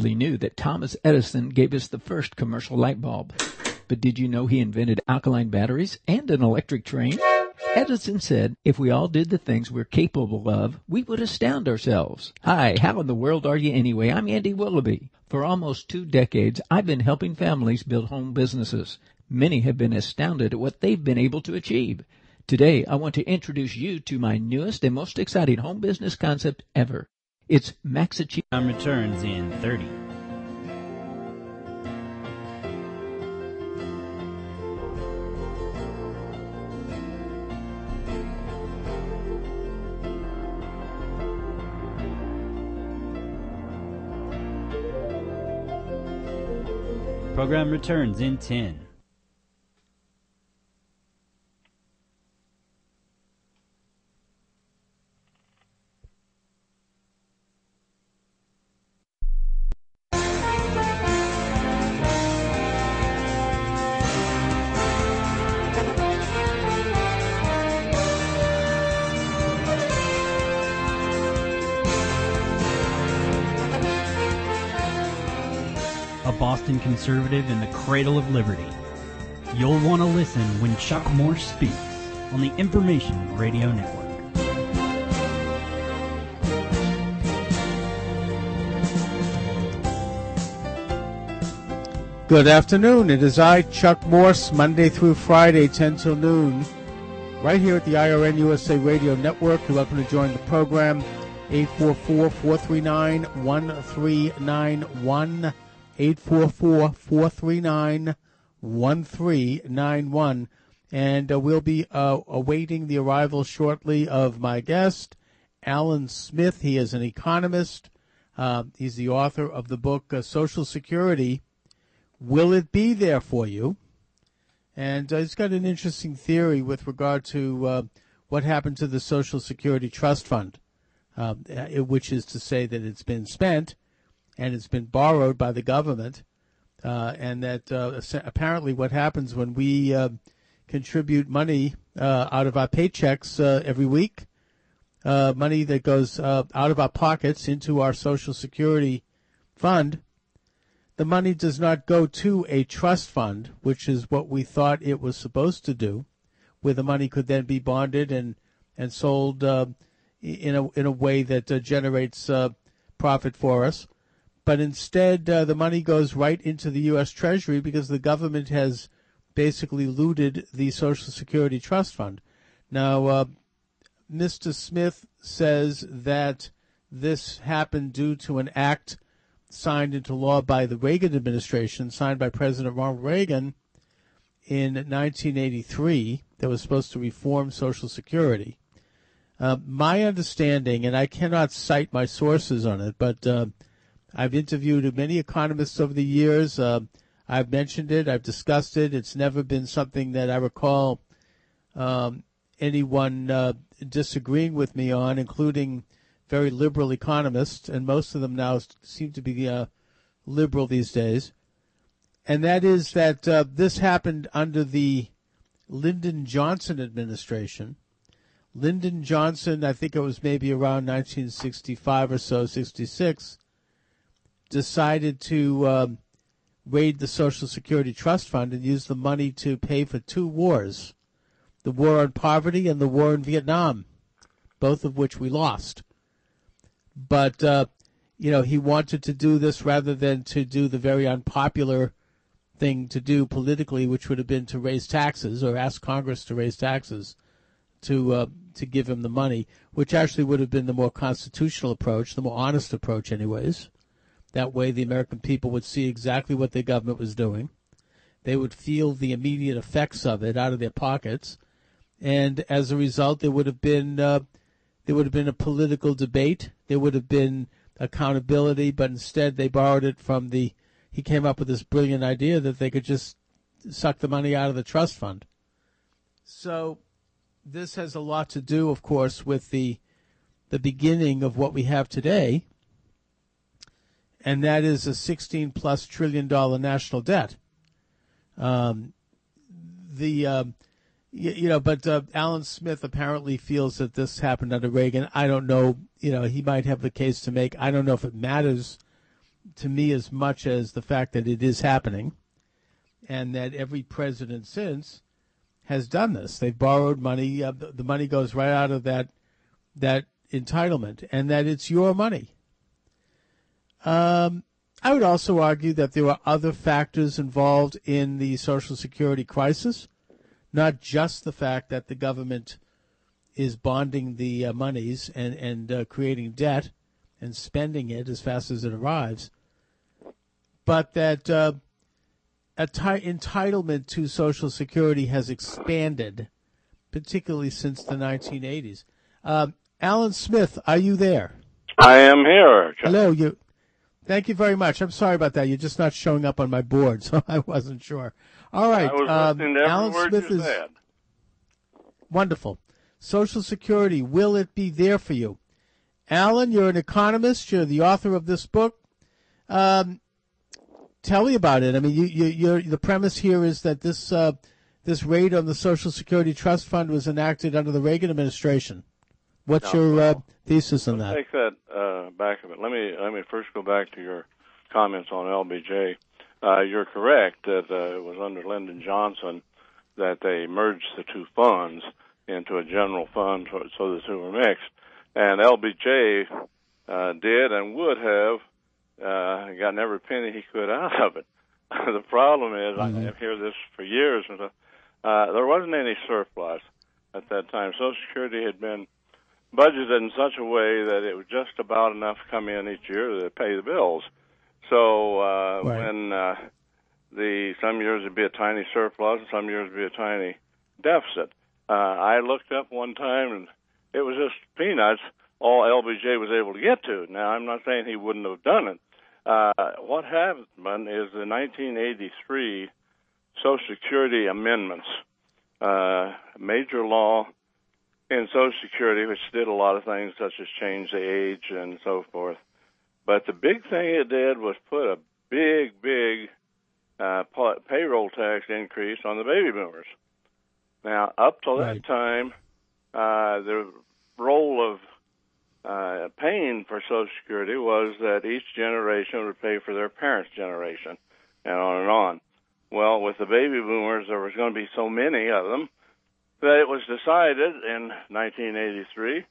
knew that Thomas Edison gave us the first commercial light bulb. But did you know he invented alkaline batteries and an electric train? Edison said, if we all did the things we're capable of, we would astound ourselves. Hi, how in the world are you anyway? I'm Andy Willoughby. For almost two decades, I've been helping families build home businesses. Many have been astounded at what they've been able to achieve. Today, I want to introduce you to my newest and most exciting home business concept ever. It's Maxachievers. returns in 30. Program returns in 10. Conservative in the cradle of liberty. You'll want to listen when Chuck Morse speaks on the Information Radio Network. Good afternoon. It is I, Chuck Morse, Monday through Friday, 10 till noon, right here at the IRN USA Radio Network. You're welcome to join the program. 844-439-1391. 844-439-1391. And uh, we'll be uh, awaiting the arrival shortly of my guest, Allen Smith. He is an economist. Uh, he's the author of the book uh, Social Security Will it be there for you? And uh, he's got an interesting theory with regard to uh, what happened to the Social Security Trust Fund, which is to say that it's been spent and it's been borrowed by the government, uh, and that uh, apparently what happens when we uh, contribute money out of our paychecks every week, money that goes out of our pockets into our Social Security fund the money does not go to a trust fund, which is what we thought it was supposed to do, where the money could then be bonded and and sold uh, in a in a way that uh, generates uh, profit for us. But instead, uh, the money goes right into the U.S. Treasury because the government has basically looted the Social Security Trust Fund. Now, uh, Mr. Smith says that this happened due to an act signed into law by the Reagan administration, signed by President Ronald Reagan in 1983, that was supposed to reform Social Security. Uh, my understanding, and I cannot cite my sources on it, but uh, I've interviewed many economists over the years. Uh, I've mentioned it, I've discussed it. It's never been something that I recall um, anyone uh, disagreeing with me on, including very liberal economists, and most of them now seem to be uh, liberal these days. And that is that uh, this happened under the Lyndon Johnson administration. Lyndon Johnson, I think it was maybe around 1965 or so, 66, decided to um, raid the Social Security Trust Fund and use the money to pay for two wars the war on poverty and the war in Vietnam, both of which we lost but uh, you know he wanted to do this rather than to do the very unpopular thing to do politically, which would have been to raise taxes or ask Congress to raise taxes to uh, to give him the money, which actually would have been the more constitutional approach, the more honest approach, anyways. That way, the American people would see exactly what the government was doing. They would feel the immediate effects of it out of their pockets, and as a result, there would have been uh, there would have been a political debate. There would have been accountability, but instead they borrowed it from the. He came up with this brilliant idea that they could just suck the money out of the trust fund. So, this has a lot to do, of course, with the the beginning of what we have today, and that is a 16 plus trillion dollar national debt. Um, the um, you, you know, but uh, Allen Smith apparently feels that this happened under Reagan. I don't know. You know, he might have the case to make. I don't know if it matters to me as much as the fact that it is happening, and that every president since has done this. They've borrowed money. Uh, the, the money goes right out of that that entitlement, and that it's your money. Um, I would also argue that there are other factors involved in the Social Security crisis, not just the fact that the government is bonding the uh, monies and and uh, creating debt and spending it as fast as it arrives, but that uh, entitlement to Social Security has expanded, particularly since the 1980s. Um, Allen Smith, are you there? I am here. Hello, you. Thank you very much. I'm sorry about that. You're just not showing up on my board, so I wasn't sure. All right. I was um, listening to every Allen Smith is wonderful. Social Security, will it be there for you? Allen, you're an economist. You're the author of this book. Um, tell me about it. I mean, you, you, the premise here is that this uh, this raid on the Social Security Trust Fund was enacted under the Reagan administration. What's No, your uh, thesis on Let's that? take that uh, back. Let me first go back to your comments on LBJ. Uh, you're correct that uh, it was under Lyndon Johnson that they merged the two funds into a general fund, so, so the two were mixed. And LBJ uh, did and would have uh, gotten every penny he could out of it. the problem is, Mhm. I hear this for years, and uh, there wasn't any surplus at that time. Social Security had been budgeted in such a way that it was just about enough come in each year to pay the bills. So uh, Right. when uh, the some years would be a tiny surplus, and some years would be a tiny deficit. Uh, I looked up one time, and it was just peanuts. All LBJ was able to get to. Now, I'm not saying he wouldn't have done it. Uh, what happened is the 1983 Social Security amendments, uh, major law in Social Security, which did a lot of things such as change the age and so forth. But the big thing it did was put a big, big uh, payroll tax increase on the baby boomers. Now, up till Right. that time, uh, the role of uh, paying for Social Security was that each generation would pay for their parents' generation, and on and on. Well, with the baby boomers, there was going to be so many of them that it was decided in 1983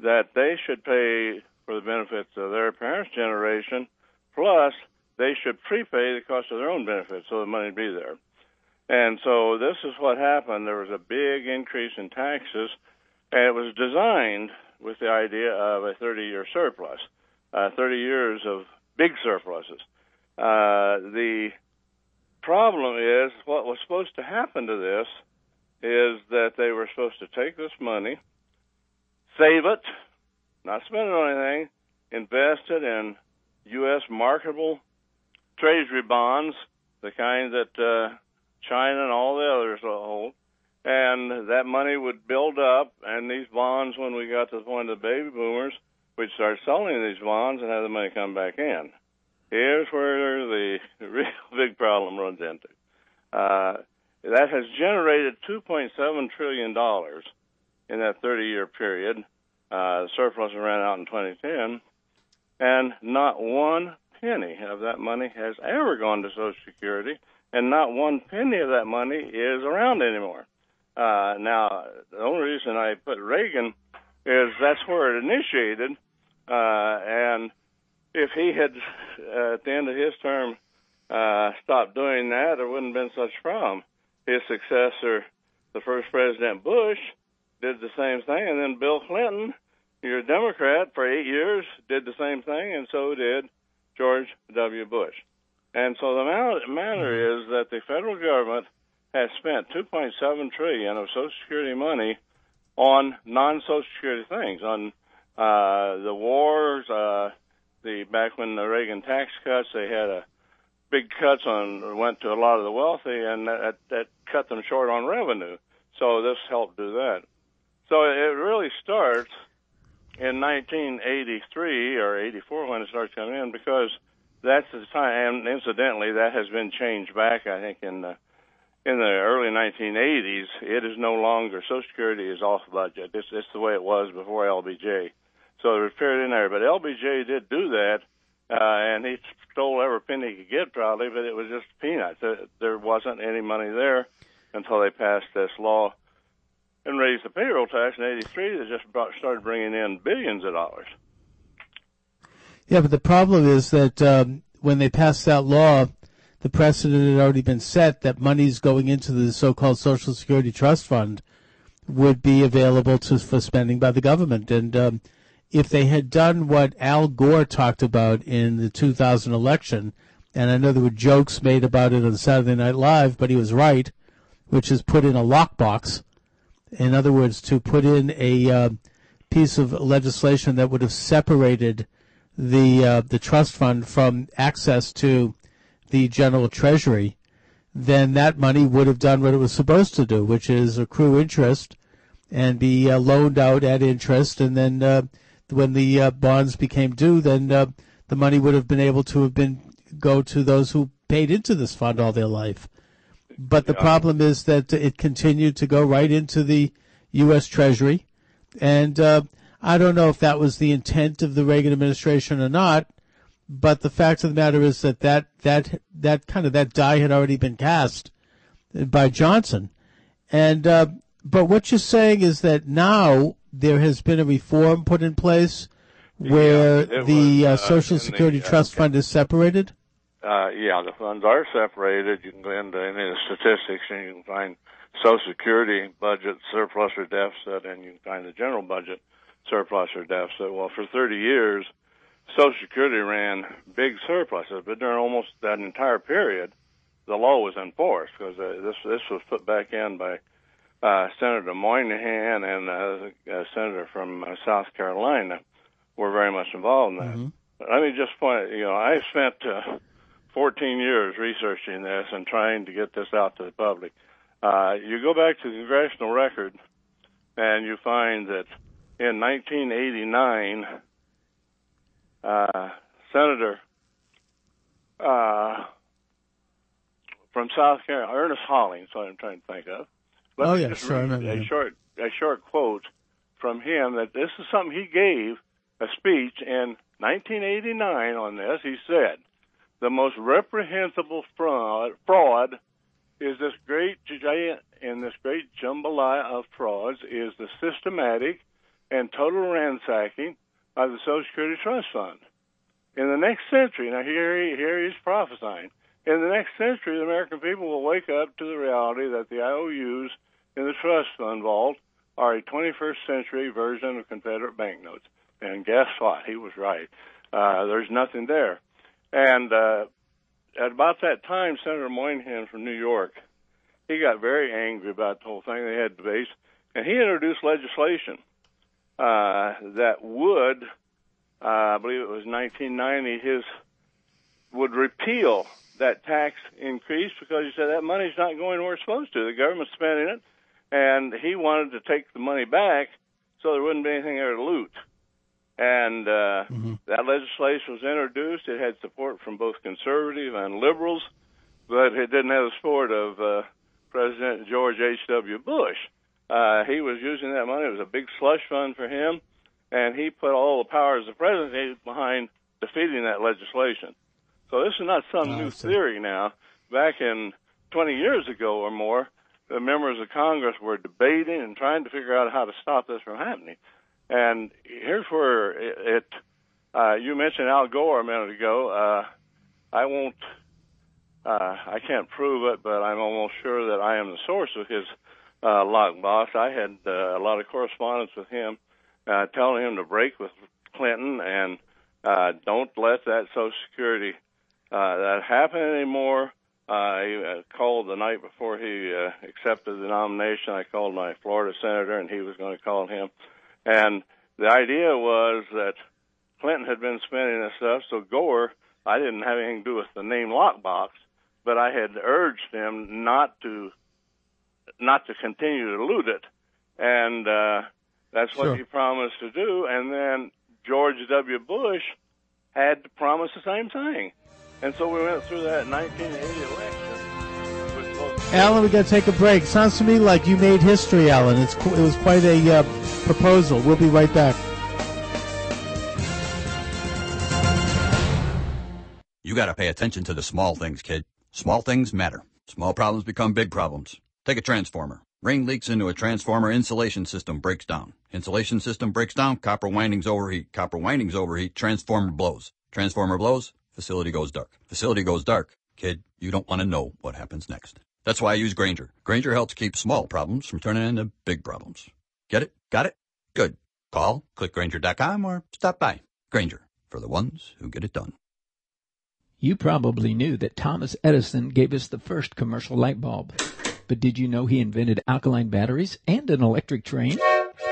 that they should pay for the benefits of their parents' generation, plus they should prepay the cost of their own benefits so the money would be there. And so this is what happened. There was a big increase in taxes, and it was designed with the idea of a 30-year surplus, uh, 30 years of big surpluses. Uh, the problem is what was supposed to happen to this is that they were supposed to take this money, save it, not spend it on anything, invest it in U.S. marketable treasury bonds, the kind that uh, China and all the others hold, and that money would build up, and these bonds, when we got to the point of the baby boomers, we'd start selling these bonds and have the money come back in. Here's where the real big problem runs into. Uh, that has generated $2.7 trillion in that 30 year period. Uh, the surplus ran out in 2010, and not one penny of that money has ever gone to Social Security, and not one penny of that money is around anymore. Uh, now, the only reason I put Reagan is that's where it initiated, uh, and if he had, uh, at the end of his term, uh, stopped doing that, there wouldn't have been such a problem. His successor, the first President Bush, did the same thing, and then Bill Clinton, you're a Democrat for eight years, did the same thing, and so did George W. Bush. And so the matter is that the federal government has spent 2.7 trillion of Social Security money on non-Social Security things, on uh, the wars, uh, the back when the Reagan tax cuts, they had a big cuts on went to a lot of the wealthy, and that, that cut them short on revenue. So this helped do that. So it really starts in 1983 or 84 when it starts coming in because that's the time. And incidentally, that has been changed back. I think in the in the early 1980s, it is no longer Social Security is off budget. It's, it's the way it was before LBJ. So there's a period in there, but LBJ did do that uh, and he stole every penny he could get probably, but it was just peanuts. There wasn't any money there until they passed this law and raised the payroll tax in '83. That just brought, started bringing in billions of dollars. Yeah, but the problem is that um, when they passed that law, the precedent had already been set that monies going into the so-called Social Security Trust Fund would be available to for spending by the government. And um, if they had done what Al Gore talked about in the 2000 election, and I know there were jokes made about it on Saturday Night Live, but he was right, which is put in a lockbox. In other words, to put in a uh, piece of legislation that would have separated the uh, the trust fund from access to the general treasury, then that money would have done what it was supposed to do, which is accrue interest and be uh, loaned out at interest, and then uh, when the uh, bonds became due, then uh, the money would have been able to have been go to those who paid into this fund all their life. But the yeah. problem is that it continued to go right into the U.S. Treasury, and uh, I don't know if that was the intent of the Reagan administration or not, but the fact of the matter is that that, that, that kind of, that die had already been cast by Johnson. And, uh, but what you're saying is that now there has been a reform put in place where yeah, the was, uh, Social Security the, uh, Trust Fund is separated? Uh, yeah, the funds are separated. You can go into any of the statistics and you can find Social Security budget surplus or deficit, and you can find the general budget surplus or deficit. Well, for 30 years, Social Security ran big surpluses, but during almost that entire period, the law was enforced because uh, this this was put back in by uh, Senator Moynihan and uh, a senator from uh, South Carolina were very much involved in that. Mm-hmm. But let me just point, you know, I spent uh, 14 years researching this and trying to get this out to the public. Uh, you go back to the congressional record, and you find that in 1989, uh, Senator uh, from South Carolina, Ernest Hollings, what I'm trying to think of. Let oh yeah, sure. a short a short quote from him that this is something he gave a speech in 1989 on this. He said, "The most reprehensible fraud fraud is this great giant in this great jambalaya of frauds is the systematic and total ransacking of the Social Security Trust Fund. In the next century, now here, he, here he's prophesying, in the next century, the American people will wake up to the reality that the IOUs trust vault are a 21st century version of Confederate banknotes. And guess what? He was right. Uh, there's nothing there. And uh, at about that time, Senator Moynihan from New York, he got very angry about the whole thing. They had debates, and he introduced legislation uh, that would, uh, I believe it was 1990, his would repeal that tax increase because he said that money's not going where it's supposed to. The government's spending it, and he wanted to take the money back so there wouldn't be anything there to loot. And uh, mm-hmm. that legislation was introduced. It had support from both conservative and liberals, but it didn't have the support of uh, President George H.W. Bush. Uh, he was using that money. It was a big slush fund for him, and he put all the powers of the presidency behind defeating that legislation. So this is not some oh, new theory now. Back in 20 years ago or more, the members of Congress were debating and trying to figure out how to stop this from happening. And here's where it, it uh, you mentioned Al Gore a minute ago. Uh, I won't, uh, I can't prove it, but I'm almost sure that I am the source of his uh, lockbox. I had uh, a lot of correspondence with him, uh, telling him to break with Clinton and uh, don't let that Social Security uh, that happen anymore. I uh, called the night before he uh, accepted the nomination. I called my Florida senator, and he was going to call him. And the idea was that Clinton had been spending this stuff, so Gore, I didn't have anything to do with the name lockbox, but I had urged him not to not to continue to loot it, and uh, that's what sure. he promised to do. And then George W. Bush had to promise the same thing, and so we went through that 1980 election. Allen, we got to take a break. Sounds to me like you made history, Allen. It's it was quite a uh, proposal. We'll be right back. You gotta pay attention to the small things, kid. Small things matter. Small problems become big problems. Take a transformer. Rain leaks into a transformer, insulation system breaks down. Insulation system breaks down, copper windings overheat. Copper windings overheat, transformer blows. Transformer blows, facility goes dark. Facility goes dark. Kid, you don't want to know what happens next. That's why I use Grainger. Grainger helps keep small problems from turning into big problems. Get it? Got it? Good. Call, clickgranger.com, or stop by. Grainger, for the ones who get it done. You probably knew that Thomas Edison gave us the first commercial light bulb. But did you know he invented alkaline batteries and an electric train?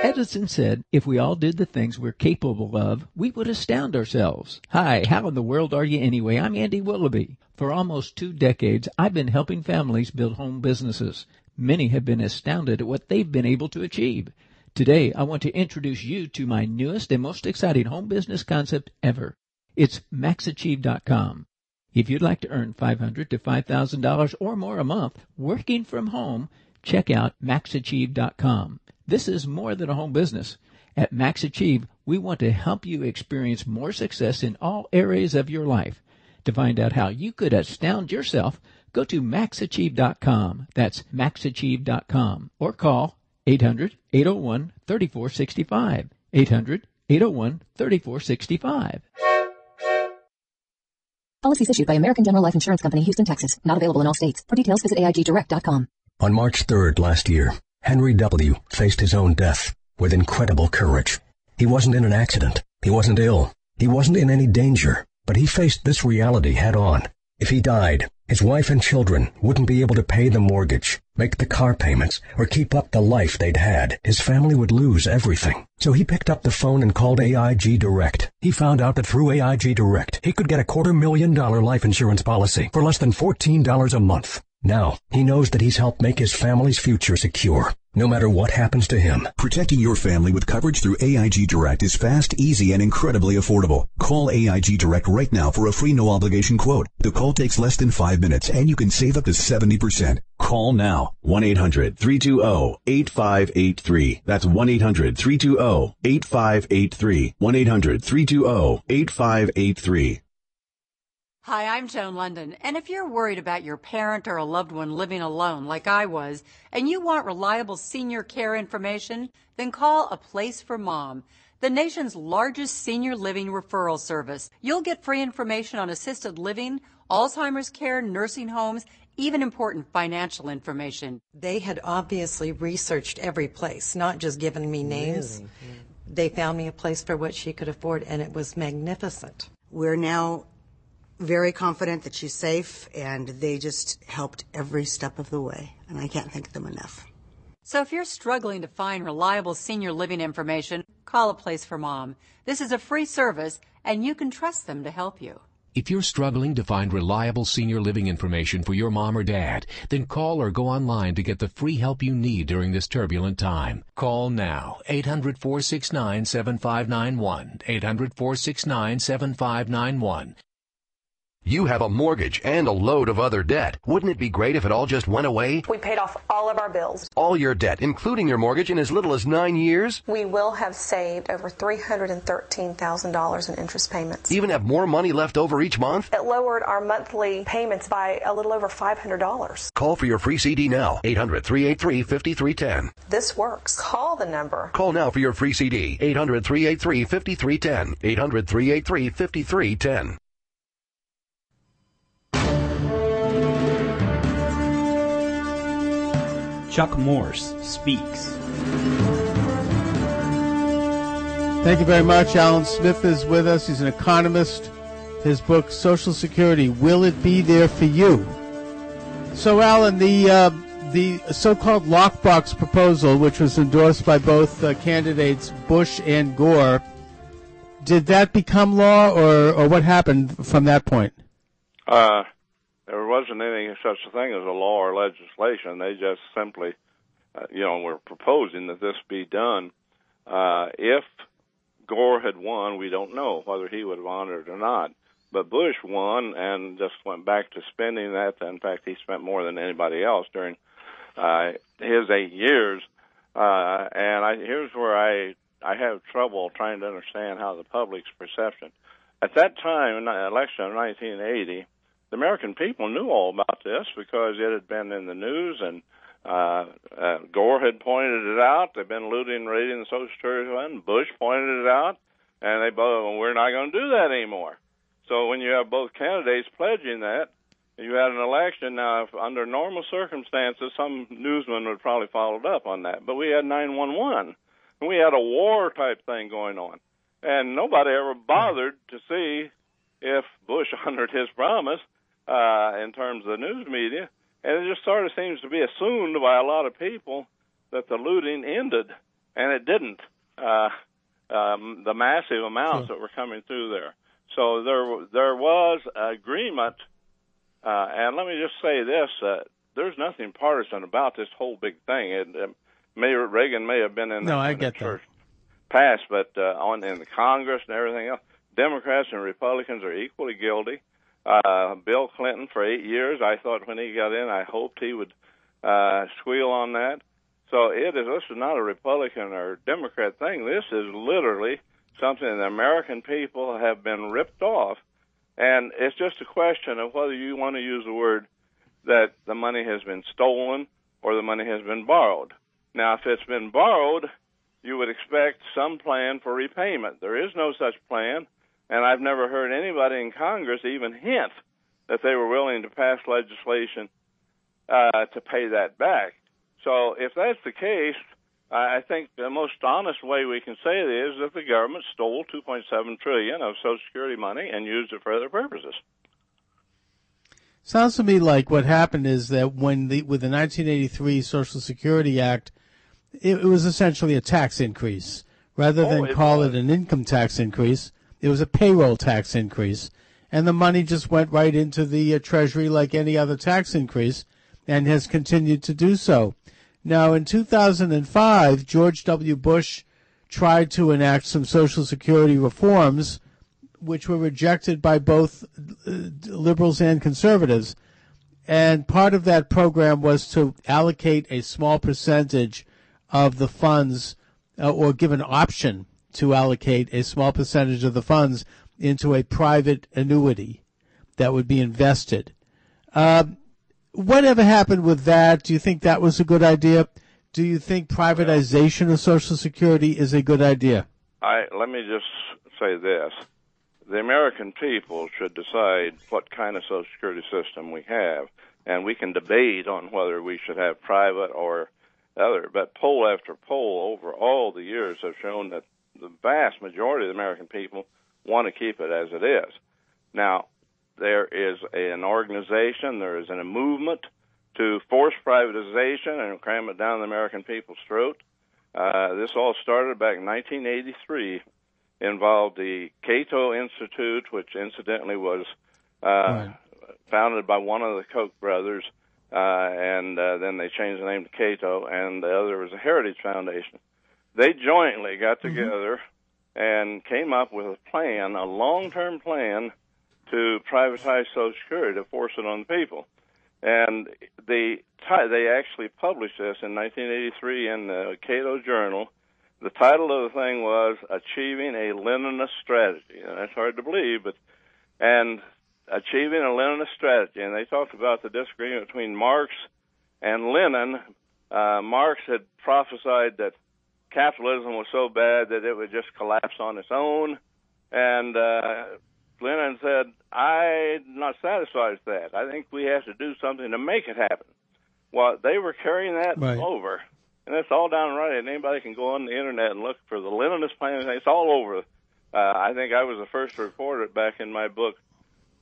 Edison said, if we all did the things we're capable of, we would astound ourselves. Hi, how in the world are you anyway? I'm Andy Willoughby. For almost two decades, I've been helping families build home businesses. Many have been astounded at what they've been able to achieve. Today, I want to introduce you to my newest and most exciting home business concept ever. It's maxachieve.com. If you'd like to earn $500 to $5,000 or more a month working from home, check out maxachieve.com. This is more than a home business. At Max Achieve, we want to help you experience more success in all areas of your life. To find out how you could astound yourself, go to maxachieve.com. That's maxachieve.com or call 800-801-3465. 800-801-3465. Policies issued by American General Life Insurance Company, Houston, Texas. Not available in all states. For details, visit AIGDirect.com. On March 3rd last year, Henry W. faced his own death with incredible courage. He wasn't in an accident. He wasn't ill. He wasn't in any danger. But he faced this reality head on. If he died, his wife and children wouldn't be able to pay the mortgage, make the car payments, or keep up the life they'd had. His family would lose everything. So he picked up the phone and called AIG Direct. He found out that through AIG Direct, he could get a quarter million dollar life insurance policy for less than $14 a month. Now, he knows that he's helped make his family's future secure, no matter what happens to him. Protecting your family with coverage through AIG Direct is fast, easy, and incredibly affordable. Call AIG Direct right now for a free no obligation quote. The call takes less than five minutes and you can save up to 70%. Call now. 1-800-320-8583. That's 1-800-320-8583. 1-800-320-8583. Hi, I'm Joan London, and if you're worried about your parent or a loved one living alone like I was, and you want reliable senior care information, then call A Place for Mom, the nation's largest senior living referral service. You'll get free information on assisted living, Alzheimer's care, nursing homes, even important financial information. They had obviously researched every place, not just given me names. Really? Yeah. They found me a place for what she could afford, and it was magnificent. We're now very confident that she's safe, and they just helped every step of the way, and I can't thank them enough. So if you're struggling to find reliable senior living information, call a place for mom. This is a free service, and you can trust them to help you. If you're struggling to find reliable senior living information for your mom or dad, then call or go online to get the free help you need during this turbulent time. Call now 800 469 You have a mortgage and a load of other debt. Wouldn't it be great if it all just went away? We paid off all of our bills. All your debt, including your mortgage, in as little as nine years? We will have saved over $313,000 in interest payments. Even have more money left over each month? It lowered our monthly payments by a little over $500. Call for your free CD now. 800 383 5310. This works. Call the number. Call now for your free CD. 800 383 5310. 800 383 5310. Chuck Morse speaks. Thank you very much. Allen Smith is with us. He's an economist. His book, Social Security, Will It Be There for You? So, Allen, the uh, the so-called lockbox proposal, which was endorsed by both uh, candidates Bush and Gore, did that become law, or or what happened from that point? Uh, there wasn't any such thing as a law or legislation. They just simply, uh, you know, were proposing that this be done. Uh, if Gore had won, we don't know whether he would have honored or not. But Bush won and just went back to spending that. In fact, he spent more than anybody else during uh, his eight years. Uh, and I, here's where I I have trouble trying to understand how the public's perception at that time in the election of 1980, the American people knew all about this because it had been in the news and uh, uh, Gore had pointed it out. They've been looting and raiding the Social Security Fund. Bush pointed it out, and they both, well, we're not going to do that anymore. So when you have both candidates pledging that, you had an election. Now, if under normal circumstances, some newsman would probably followed up on that. But we had 911, and we had a war type thing going on, and nobody ever bothered to see if Bush honored his promise uh, in terms of the news media. And it just sort of seems to be assumed by a lot of people that the looting ended, and it didn't. Uh, um, the massive amounts sure. that were coming through there. So there, there was agreement. Uh, and let me just say this: uh, there's nothing partisan about this whole big thing. It, uh, Mayor Reagan may have been in no, the, I in get the church past, but uh, on in the Congress and everything else, Democrats and Republicans are equally guilty. Uh, Bill Clinton for eight years. I thought when he got in, I hoped he would uh, squeal on that. So it is. This is not a Republican or Democrat thing. This is literally something the American people have been ripped off, and it's just a question of whether you want to use the word that the money has been stolen or the money has been borrowed. Now, if it's been borrowed, you would expect some plan for repayment. There is no such plan and I've never heard anybody in Congress even hint that they were willing to pass legislation uh, to pay that back. So if that's the case, I think the most honest way we can say it is that the government stole 2.7 trillion of Social Security money and used it for other purposes. Sounds to me like what happened is that when the with the 1983 Social Security Act, it, it was essentially a tax increase rather Oh, than it call was. it an income tax increase. It was a payroll tax increase, and the money just went right into the uh, Treasury like any other tax increase, and has continued to do so. Now, in 2005, George W. Bush tried to enact some Social Security reforms, which were rejected by both uh, liberals and conservatives. And part of that program was to allocate a small percentage of the funds uh, or give an option to allocate a small percentage of the funds into a private annuity that would be invested. Um, whatever happened with that? Do you think that was a good idea? Do you think privatization of Social Security is a good idea? I let me just say this: the American people should decide what kind of Social Security system we have, and we can debate on whether we should have private or other. But poll after poll over all the years have shown that the vast majority of the American people want to keep it as it is. Now, there is a, an organization, there is a movement to force privatization and cram it down the American people's throat. Uh, this all started back in 1983, involved the Cato Institute, which incidentally was uh, founded by one of the Koch brothers, uh, and uh, then they changed the name to Cato, and the other was the Heritage Foundation. They jointly got together and came up with a plan, a long-term plan to privatize Social Security to force it on the people. And they they actually published this in 1983 in the Cato Journal. The title of the thing was "Achieving a Leninist Strategy," and that's hard to believe, but and achieving a Leninist strategy. And they talked about the disagreement between Marx and Lenin. Uh, Marx had prophesied that capitalism was so bad that it would just collapse on its own, and uh, Lenin said, "I'm not satisfied with that. I think we have to do something to make it happen." Well, they were carrying that Right. over, and it's all downright. And anybody can go on the internet and look for the Leninist plan. It's all over. Uh, I think I was the first to report it back in my book,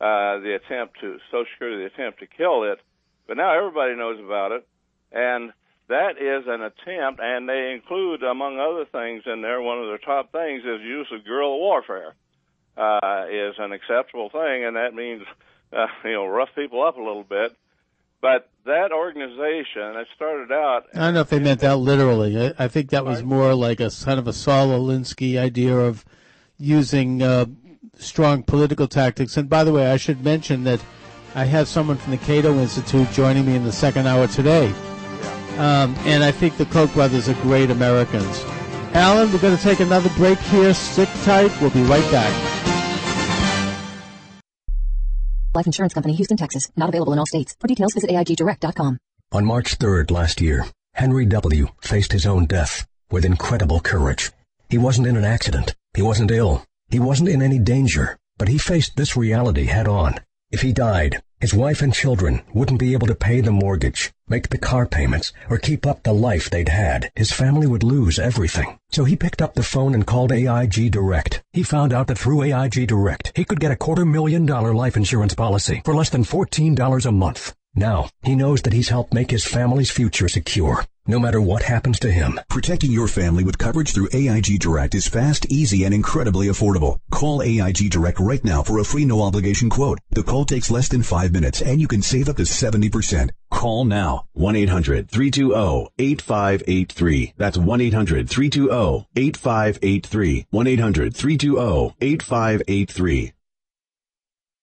uh, the attempt to Social Security, the attempt to kill it. But now everybody knows about it, and that is an attempt. And they include, among other things, in there, one of their top things is use of guerrilla warfare uh, is an acceptable thing, and that means uh, you know rough people up a little bit. But that organization that started out I don't know if they meant that literally. I, I think that was more like a kind of a Saul Alinsky idea of using uh, strong political tactics. And by the way, I should mention that I have someone from the Cato Institute joining me in the second hour today. Um, and I think the Koch brothers are great Americans. Allen, we're going to take another break here. Stick tight. We'll be right back. Life Insurance Company, Houston, Texas. Not available in all states. For details, visit AIGDirect.com. On March 3rd last year, Henry W. faced his own death with incredible courage. He wasn't in an accident. He wasn't ill. He wasn't in any danger. But he faced this reality head on. If he died, his wife and children wouldn't be able to pay the mortgage, make the car payments, or keep up the life they'd had. His family would lose everything. So he picked up the phone and called AIG Direct. He found out that through AIG Direct, he could get a quarter million dollar life insurance policy for less than $14 a month. Now, he knows that he's helped make his family's future secure, no matter what happens to him. Protecting your family with coverage through AIG Direct is fast, easy, and incredibly affordable. Call AIG Direct right now for a free no obligation quote. The call takes less than five minutes and you can save up to 70%. Call now. 1-800-320-8583. That's 1-800-320-8583. 1-800-320-8583.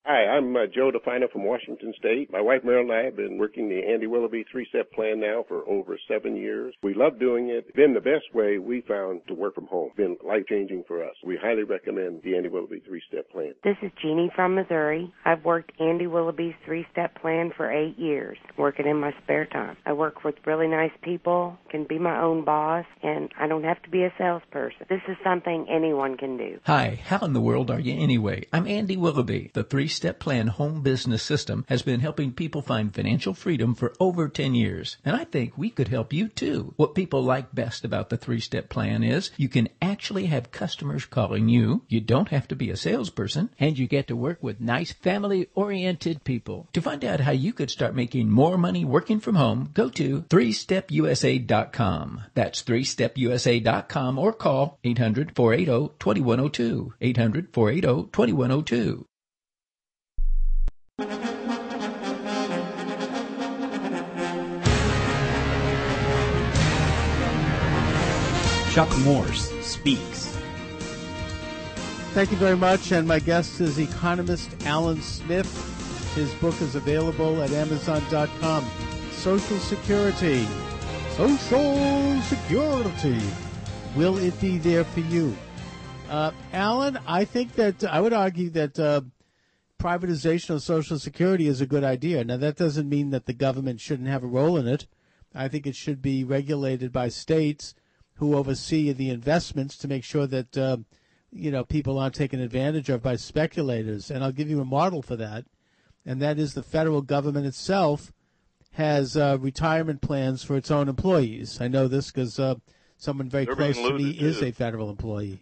Hi, I'm uh, Joe DeFino from Washington State. My wife Marilyn and I have been working the Andy Willoughby three-step plan now for over seven years. We love doing it. It's been the best way we found to work from home. It's been life-changing for us. We highly recommend the Andy Willoughby three-step plan. This is Jeannie from Missouri. I've worked Andy Willoughby's three-step plan for eight years, working in my spare time. I work with really nice people, can be my own boss, and I don't have to be a salesperson. This is something anyone can do. Hi, how in the world are you anyway? I'm Andy Willoughby. The three step plan home business system has been helping people find financial freedom for over 10 years. And I think we could help you too. What people like best about the three step plan is you can actually have customers calling you. You don't have to be a salesperson and you get to work with nice family oriented people. To find out how you could start making more money working from home, go to 3stepusa.com. That's 3stepusa.com or call 800 480 2102. 800 480 2102. Chuck Morse speaks. Thank you very much. And my guest is economist Allen Smith. His book is available at Amazon.com. Social Security. Social Security. Will it be there for you? Uh, Allen, I think that I would argue that uh, privatization of Social Security is a good idea. Now, that doesn't mean that the government shouldn't have a role in it. I think it should be regulated by states who oversee the investments to make sure that uh, you know people aren't taken advantage of by speculators. And I'll give you a model for that, and that is the federal government itself has uh, retirement plans for its own employees. I know this because uh, someone very They're close to me is a federal employee.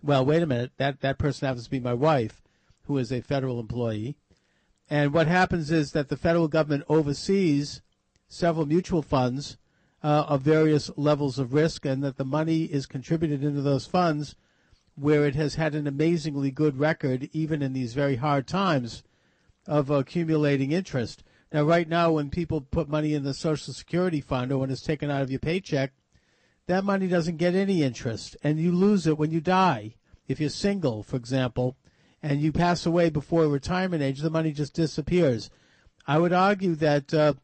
Well, wait a minute. That that person happens to be my wife, who is a federal employee. And what happens is that the federal government oversees several mutual funds uh, of various levels of risk, and that the money is contributed into those funds where it has had an amazingly good record, even in these very hard times, of accumulating interest. Now, right now, when people put money in the Social Security fund or when it's taken out of your paycheck, that money doesn't get any interest, and you lose it when you die. If you're single, for example, and you pass away before retirement age, the money just disappears. I would argue that uh,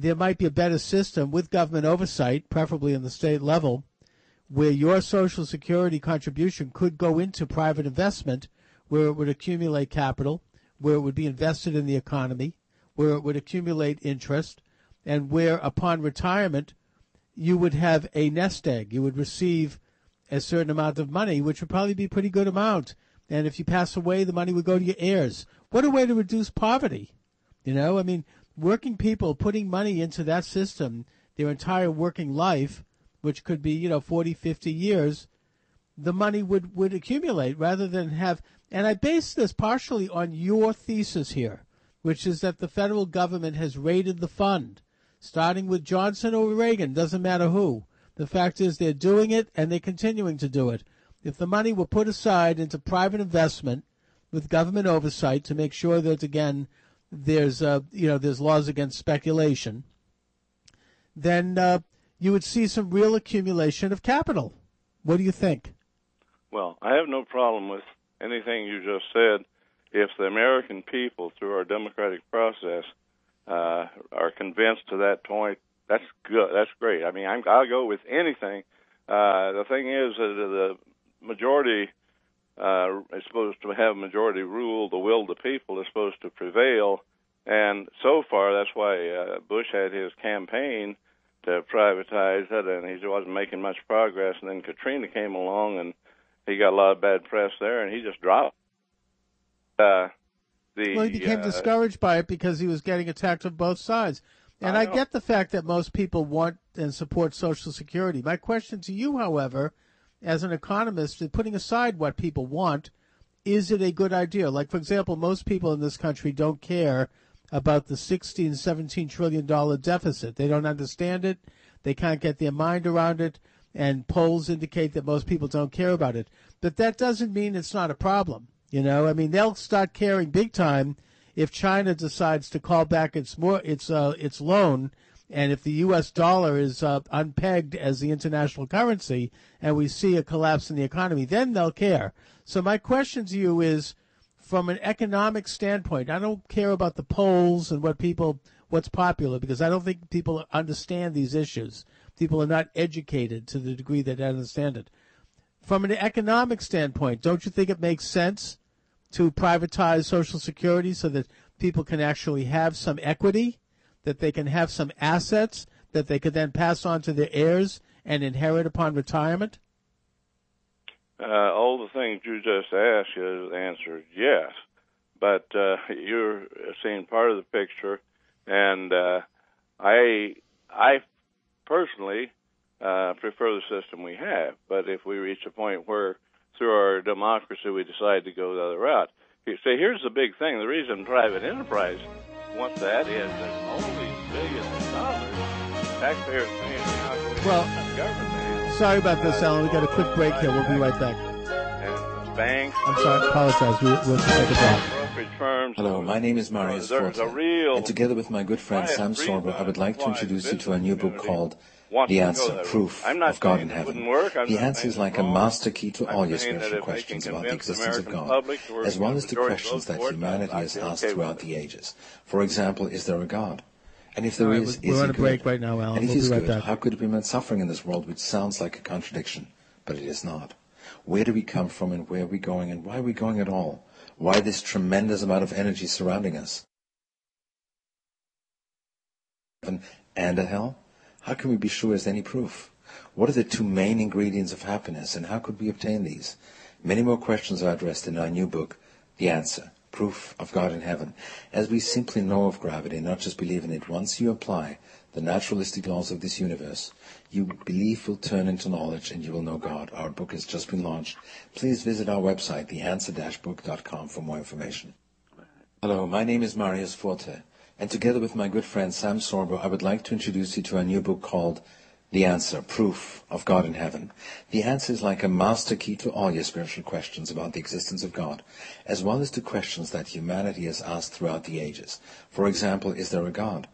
there might be a better system with government oversight, preferably in the state level, where your Social Security contribution could go into private investment, where it would accumulate capital, where it would be invested in the economy, where it would accumulate interest, and where upon retirement you would have a nest egg. You would receive a certain amount of money, which would probably be a pretty good amount. And if you pass away, the money would go to your heirs. What a way to reduce poverty. You know, I mean, working people putting money into that system their entire working life, which could be, you know, 40, 50 years, the money would, would accumulate rather than have. And I base this partially on your thesis here, which is that the federal government has raided the fund, starting with Johnson or Reagan, doesn't matter who. The fact is they're doing it and they're continuing to do it. If the money were put aside into private investment with government oversight to make sure that again there's uh, you know there's laws against speculation, then uh, you would see some real accumulation of capital. What do you think? Well, I have no problem with anything you just said if the American people, through our democratic process, uh, are convinced to that point. That's good. That's great. I mean, I'm, I'll go with anything. Uh, the thing is that the majority uh, is supposed to have majority rule. The will of the people is supposed to prevail. And so far, that's why uh, Bush had his campaign to privatize it, and he wasn't making much progress. And then Katrina came along, and he got a lot of bad press there, and he just dropped. Uh, the, well, he became uh, discouraged by it because he was getting attacked on both sides. And I, I I get the fact that most people want and support Social Security. My question to you, however, as an economist, is putting aside what people want, is it a good idea? Like, for example, most people in this country don't care about the 16, 17 trillion dollar deficit. They don't understand it. They can't get their mind around it. And polls indicate that most people don't care about it. But that doesn't mean it's not a problem. You know, I mean, they'll start caring big time if China decides to call back its more its uh, its loan, and if the U.S. dollar is uh, unpegged as the international currency, and we see a collapse in the economy, then they'll care. So my question to you is, from an economic standpoint, I don't care about the polls and what people what's popular because I don't think people understand these issues. People are not educated to the degree that they understand it. From an economic standpoint, don't you think it makes sense to privatize Social Security so that people can actually have some equity, that they can have some assets that they could then pass on to their heirs and inherit upon retirement? Uh, all the things you just asked, you answered yes, but uh, you're seeing part of the picture, and uh, I, I personally uh, prefer the system we have. But if we reach a point where through our democracy we decide to go the other route, you see, here's the big thing: the reason private enterprise wants that is there's all these billions of dollars taxpayers paying out Well, government Sorry about this, Allen. We got a quick break here. We'll be right back. and banks. I'm sorry. Apologize. We, we'll take a break. Hello, my name is Marius There's Forte, and together with my good friend Sam reason Sorbo, I would like to introduce you to a new book called wants The to go Answer, Proof. I'm not of God in Heaven. work. I'm The not answer saying is like a master key to all I'm your saying spiritual questions about the convince the existence of God, public to work as well as the majority questions that humanity has asked okay throughout the ages. For example, is there a God? And if there All right, is, we're is on he a good? break right now, Allen. And if We'll he's be right good, back. how could it be meant suffering in this world, which sounds like a contradiction, but it is not? Where do we come from and where are we going and why are we going at all? Why this tremendous amount of energy surrounding us? Heaven and a hell? How can we be sure as any proof? What are the two main ingredients of happiness and how could we obtain these? Many more questions are addressed in our new book, The Answer, Proof of God in Heaven, as we simply know of gravity, not just believe in it. Once you apply the naturalistic laws of this universe, your belief will turn into knowledge and you will know God. Our book has just been launched. Please visit our website, theanswer-book.com for more information. Hello, my name is Marius Forte, and together with my good friend Sam Sorbo, I would like to introduce you to a new book called The Answer, Proof of God in Heaven. The answer is like a master key to all your spiritual questions about the existence of God, as well as to questions that humanity has asked throughout the ages. For example, is there a God?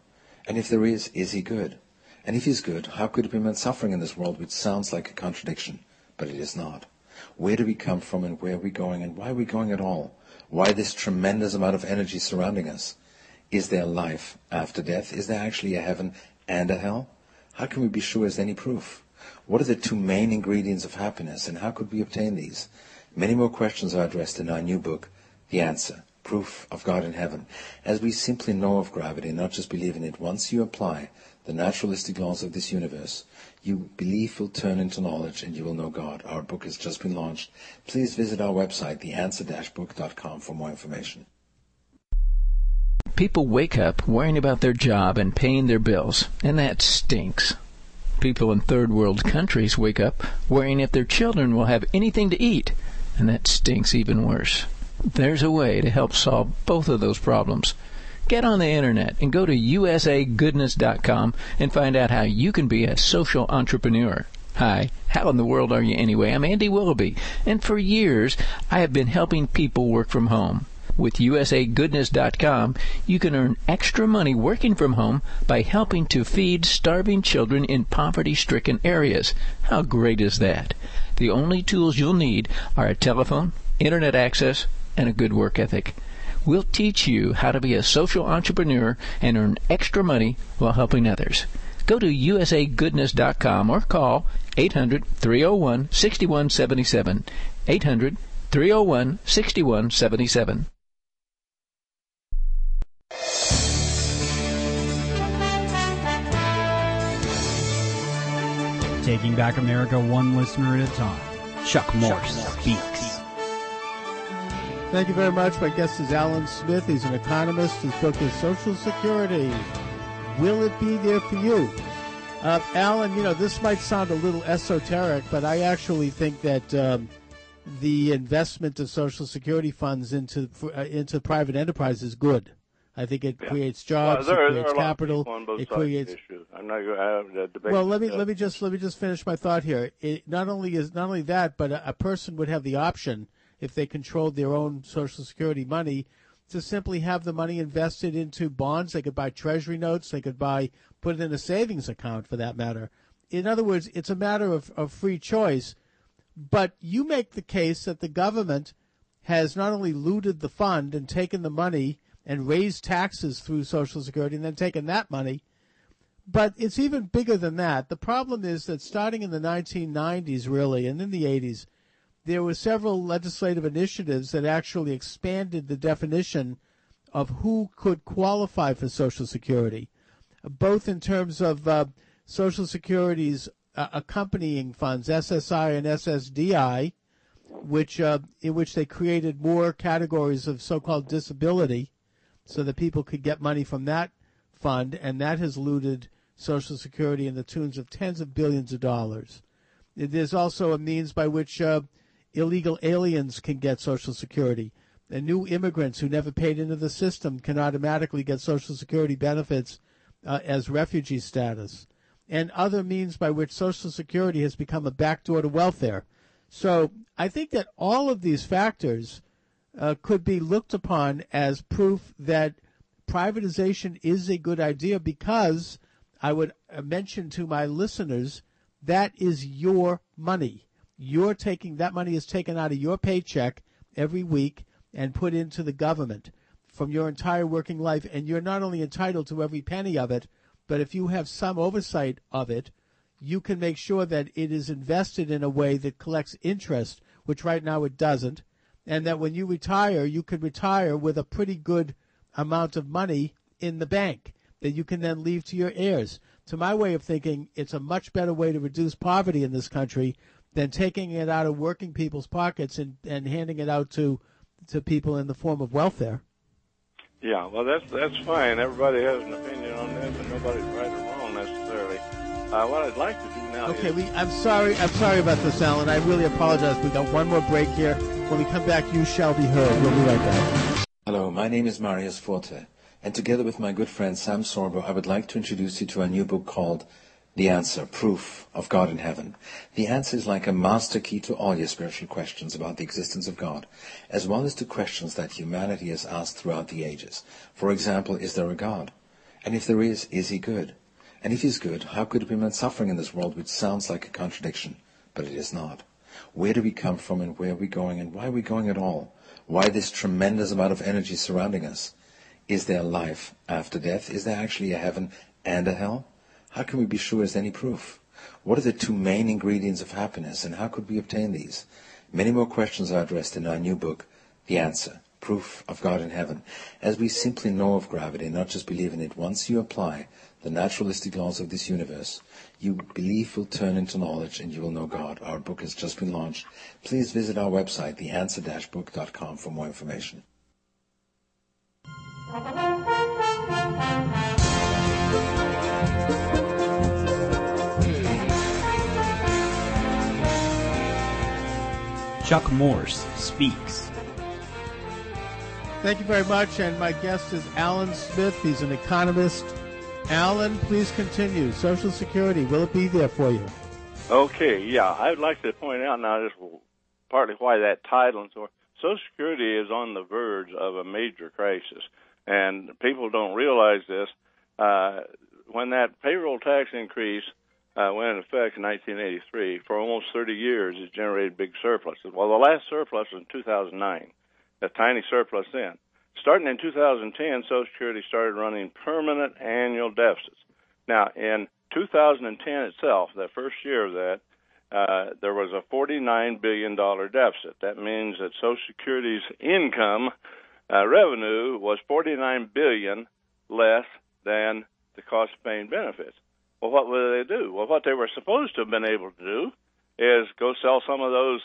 And if there is, is he good? And if he's good, how could be meant suffering in this world which sounds like a contradiction, but it is not? Where do we come from and where are we going and why are we going at all? Why this tremendous amount of energy surrounding us? Is there life after death? Is there actually a heaven and a hell? How can we be sure as any proof? What are the two main ingredients of happiness and how could we obtain these? Many more questions are addressed in our new book, The Answer, Proof of God in Heaven, as we simply know of gravity, not just believe in it. Once you apply the naturalistic laws of this universe, you belief will turn into knowledge and you will know God. Our book has just been launched. Please visit our website, theanswer-book.com for more information. People wake up worrying about their job and paying their bills, and that stinks. People in third world countries wake up worrying if their children will have anything to eat, and that stinks even worse. There's a way to help solve both of those problems. Get on the internet and go to usagoodness.com and find out how you can be a social entrepreneur. Hi, how in the world are you anyway? I'm Andy Willoughby, and for years I have been helping people work from home. With usagoodness.com, you can earn extra money working from home by helping to feed starving children in poverty-stricken areas. How great is that? The only tools you'll need are a telephone, internet access, and a good work ethic. We'll teach you how to be a social entrepreneur and earn extra money while helping others. Go to usagoodness.com or call 800 301 6177. 800 301 6177. Taking back America one listener at a time. Chuck Morse speaks. Thank you very much. My guest is Allen Smith. He's an economist. His book is Social Security. Will it be there for you? Uh, Allen, you know, this might sound a little esoteric, but I actually think that um, the investment of Social Security funds into uh, into private enterprise is good. I think it Yeah. creates jobs, well, there, it there creates are of capital, on both it sides of the creates issue. I'm not going to have that debate. well, let me Uh, let me just let me just finish my thought here. It not only is not only that, but a, a person would have the option if they controlled their own Social Security money to simply have the money invested into bonds. They could buy Treasury notes. They could buy put it in a savings account for that matter. In other words, it's a matter of, of free choice. But you make the case that the government has not only looted the fund and taken the money and raised taxes through Social Security and then taken that money but it's even bigger than that. The problem is that starting in the 1990s, really, and in the 80s, there were several legislative initiatives that actually expanded the definition of who could qualify for Social Security, both in terms of uh, Social Security's uh, accompanying funds, SSI and SSDI, which uh, in which they created more categories of so-called disability, so that people could get money from that fund, and that has looted Social Security in the tunes of tens of billions of dollars. There's also a means by which uh, illegal aliens can get Social Security. And new immigrants who never paid into the system can automatically get Social Security benefits uh, as refugee status. And other means by which Social Security has become a backdoor to welfare. So I think that all of these factors uh, could be looked upon as proof that privatization is a good idea because I would mention to my listeners that is your money. You're taking that money is taken out of your paycheck every week and put into the government from your entire working life, and you're not only entitled to every penny of it, but if you have some oversight of it, you can make sure that it is invested in a way that collects interest, which right now it doesn't, and that when you retire, you can retire with a pretty good amount of money in the bank that you can then leave to your heirs. To my way of thinking, it's a much better way to reduce poverty in this country than taking it out of working people's pockets and, and handing it out to to people in the form of welfare. Yeah, well, that's that's fine. Everybody has an opinion on that, but nobody's right or wrong necessarily. Uh, what I'd like to do now Okay, is we. I'm sorry. I'm sorry about this, Allen. I really apologize. We got one more break here. When we come back, you shall be heard. We'll be right back. Hello, my name is Marius Forte, and together with my good friend Sam Sorbo, I would like to introduce you to a new book called The Answer, Proof of God in Heaven. The answer is like a master key to all your spiritual questions about the existence of God, as well as to questions that humanity has asked throughout the ages. For example, is there a God? And if there is, is he good? And if he's good, how could we prevent suffering in this world, which sounds like a contradiction, but it is not? Where do we come from and where are we going and why are we going at all? Why this tremendous amount of energy surrounding us? Is there life after death? Is there actually a heaven and a hell? How can we be sure as any proof? What are the two main ingredients of happiness and how could we obtain these? Many more questions are addressed in our new book, The Answer, Proof of God in Heaven. As we simply know of gravity, not just believe in it, once you apply the naturalistic laws of this universe, you belief will turn into knowledge and you will know God. Our book has just been launched. Please visit our website, theanswer-book.com for more information. Chuck Morse speaks. Thank you very much. And my guest is Allen Smith. He's an economist. Allen, please continue. Social Security, will it be there for you? Okay, yeah, I'd like to point out now just partly why that title and so on. Social Security is on the verge of a major crisis, and people don't realize this. Uh, when that payroll tax increase uh, went into effect in 1983, for almost 30 years, it generated big surpluses. Well, the last surplus was in 2009, a tiny surplus then. Starting in 2010, Social Security started running permanent annual deficits. Now, in 2010 itself, that first year of that, uh, there was a $49 billion deficit. That means that Social Security's income uh, revenue was 49 billion less than the cost of paying benefits. Well, what will they do? Well, what they were supposed to have been able to do is go sell some of those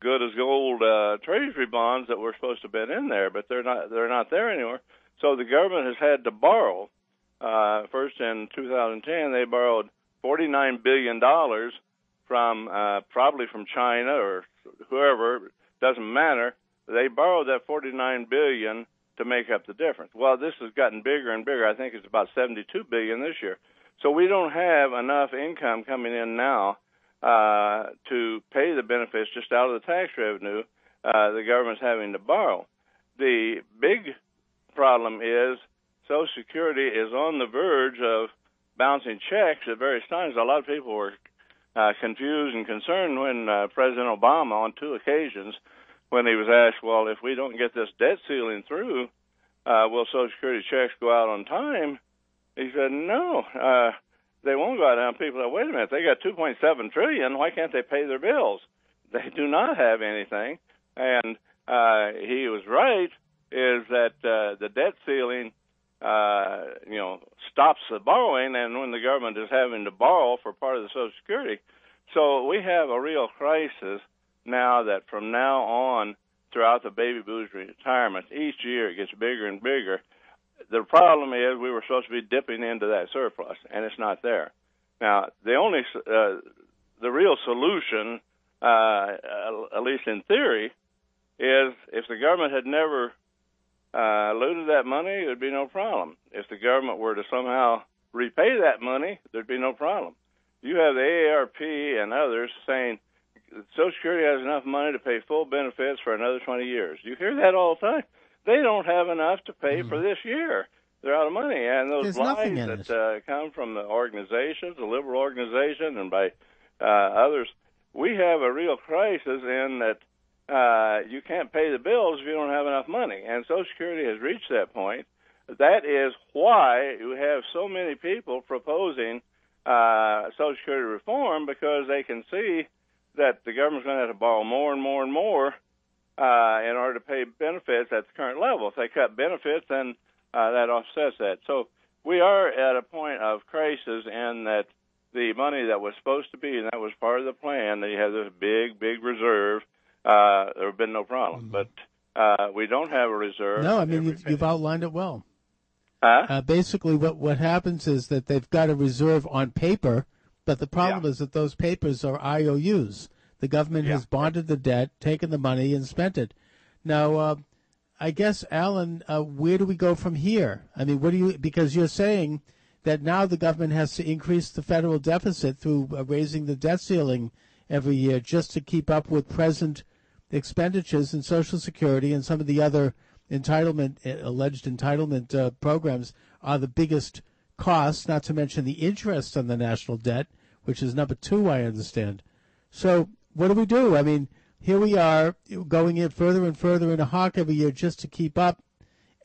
good as gold uh, treasury bonds that were supposed to have been in there, but they're not. They're not there anymore. So the government has had to borrow. Uh, first in 2010, they borrowed 49 billion dollars from uh, probably from China or whoever. Doesn't matter. They borrowed that 49 billion to make up the difference. Well, this has gotten bigger and bigger. I think it's about 72 billion this year. So we don't have enough income coming in now uh, to pay the benefits just out of the tax revenue. Uh, the government's having to borrow. The big problem is Social Security is on the verge of bouncing checks at various times. A lot of people were uh, confused and concerned when uh, President Obama, on two occasions, when he was asked, "Well, if we don't get this debt ceiling through, uh, will Social Security checks go out on time?" He said, "No, uh, they won't go out on people. Said, Wait a minute, they got 2.7 trillion. Why can't they pay their bills? They do not have anything." And uh, he was right. Is that uh, the debt ceiling? Uh, you know, stops the borrowing, and when the government is having to borrow for part of the Social Security, so we have a real crisis now that from now on, throughout the baby boomers' retirement, each year it gets bigger and bigger. The problem is we were supposed to be dipping into that surplus, and it's not there. Now, the only, uh, the real solution, uh, at least in theory, is if the government had never uh, looted that money, there'd be no problem. If the government were to somehow repay that money, there'd be no problem. You have the AARP and others saying Social Security has enough money to pay full benefits for another 20 years. You hear that all the time. They don't have enough to pay mm. for this year. They're out of money, and those There's lies that uh, come from the organizations, the liberal organization, and by uh, others, we have a real crisis in that uh, you can't pay the bills if you don't have enough money, and Social Security has reached that point. That is why you have so many people proposing uh, Social Security reform because they can see that the government's going to have to borrow more and more and more uh, in order to pay benefits at the current level. If they cut benefits, then uh, that offsets that. So we are at a point of crisis in that the money that was supposed to be, and that was part of the plan, that you have this big, big reserve, uh, there have been no problem. Mm-hmm. But uh, we don't have a reserve. No, I mean, you've, you've outlined it well. Huh? Uh, basically, what, what happens is that they've got a reserve on paper, but the problem Yeah. is that those papers are IOUs. The government has bonded the debt, taken the money, and spent it. Now, uh, I guess, Allen, uh, where do we go from here? I mean, what do you? Because you're saying that now the government has to increase the federal deficit through uh, raising the debt ceiling every year just to keep up with present expenditures in Social Security and some of the other entitlement uh, alleged entitlement uh, programs are the biggest costs. Not to mention the interest on the national debt, which is number two, I understand. So, what do we do? I mean, here we are going in further and further in a hawk every year just to keep up,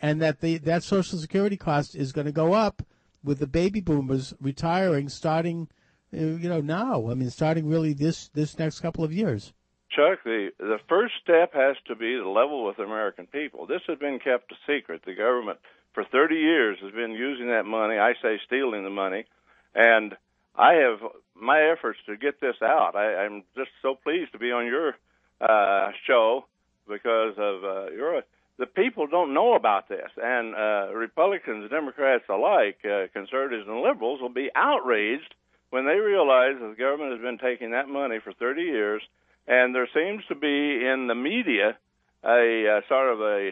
and that the that Social Security cost is going to go up with the baby boomers retiring starting, you know, now. I mean, starting really this this next couple of years. Chuck, the the first step has to be to level with American people. This has been kept a secret. The government for 30 years has been using that money. I say stealing the money, and I have my efforts to get this out. I, I'm just so pleased to be on your uh, show because of uh, your. The people don't know about this, and uh, Republicans, Democrats alike, uh, conservatives and liberals will be outraged when they realize that the government has been taking that money for 30 years and there seems to be in the media a uh, sort of a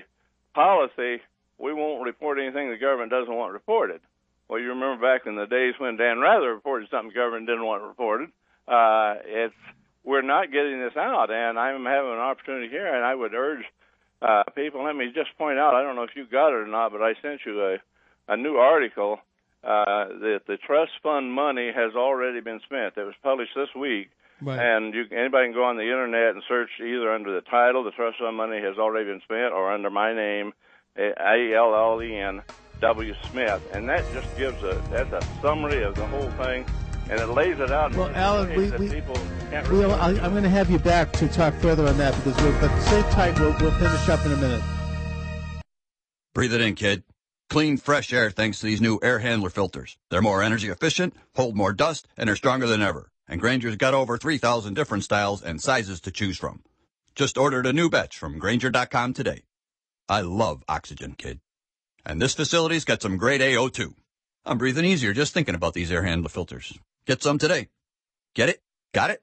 policy we won't report anything the government doesn't want reported. Well, you remember back in the days when Dan Rather reported something the government didn't want reported. Uh, it's we're not getting this out, and I'm having an opportunity here, and I would urge uh, people. Let me just point out. I don't know if you got it or not, but I sent you a a new article uh, that the trust fund money has already been spent. It was published this week. Right. And you, anybody can go on the internet and search either under the title, "The Trust Fund Money Has Already Been Spent," or under my name, A L L E N W Smith, and that just gives a that's a summary of the whole thing. and it lays it out. in Well, such a Allen, way we- that we- people can't We'll, I, I'm going to have you back to talk further on that because we'll, but stay tight. We'll, we'll finish up in a minute. Breathe it in, kid. Clean, fresh air thanks to these new air handler filters. They're more energy efficient, hold more dust, and are stronger than ever. And Grainger's got over 3,000 different styles and sizes to choose from. Just ordered a new batch from Grainger.com today. I love oxygen, kid. And this facility's got some great AO2. I'm breathing easier just thinking about these air handler filters. Get some today. Get it? Got it?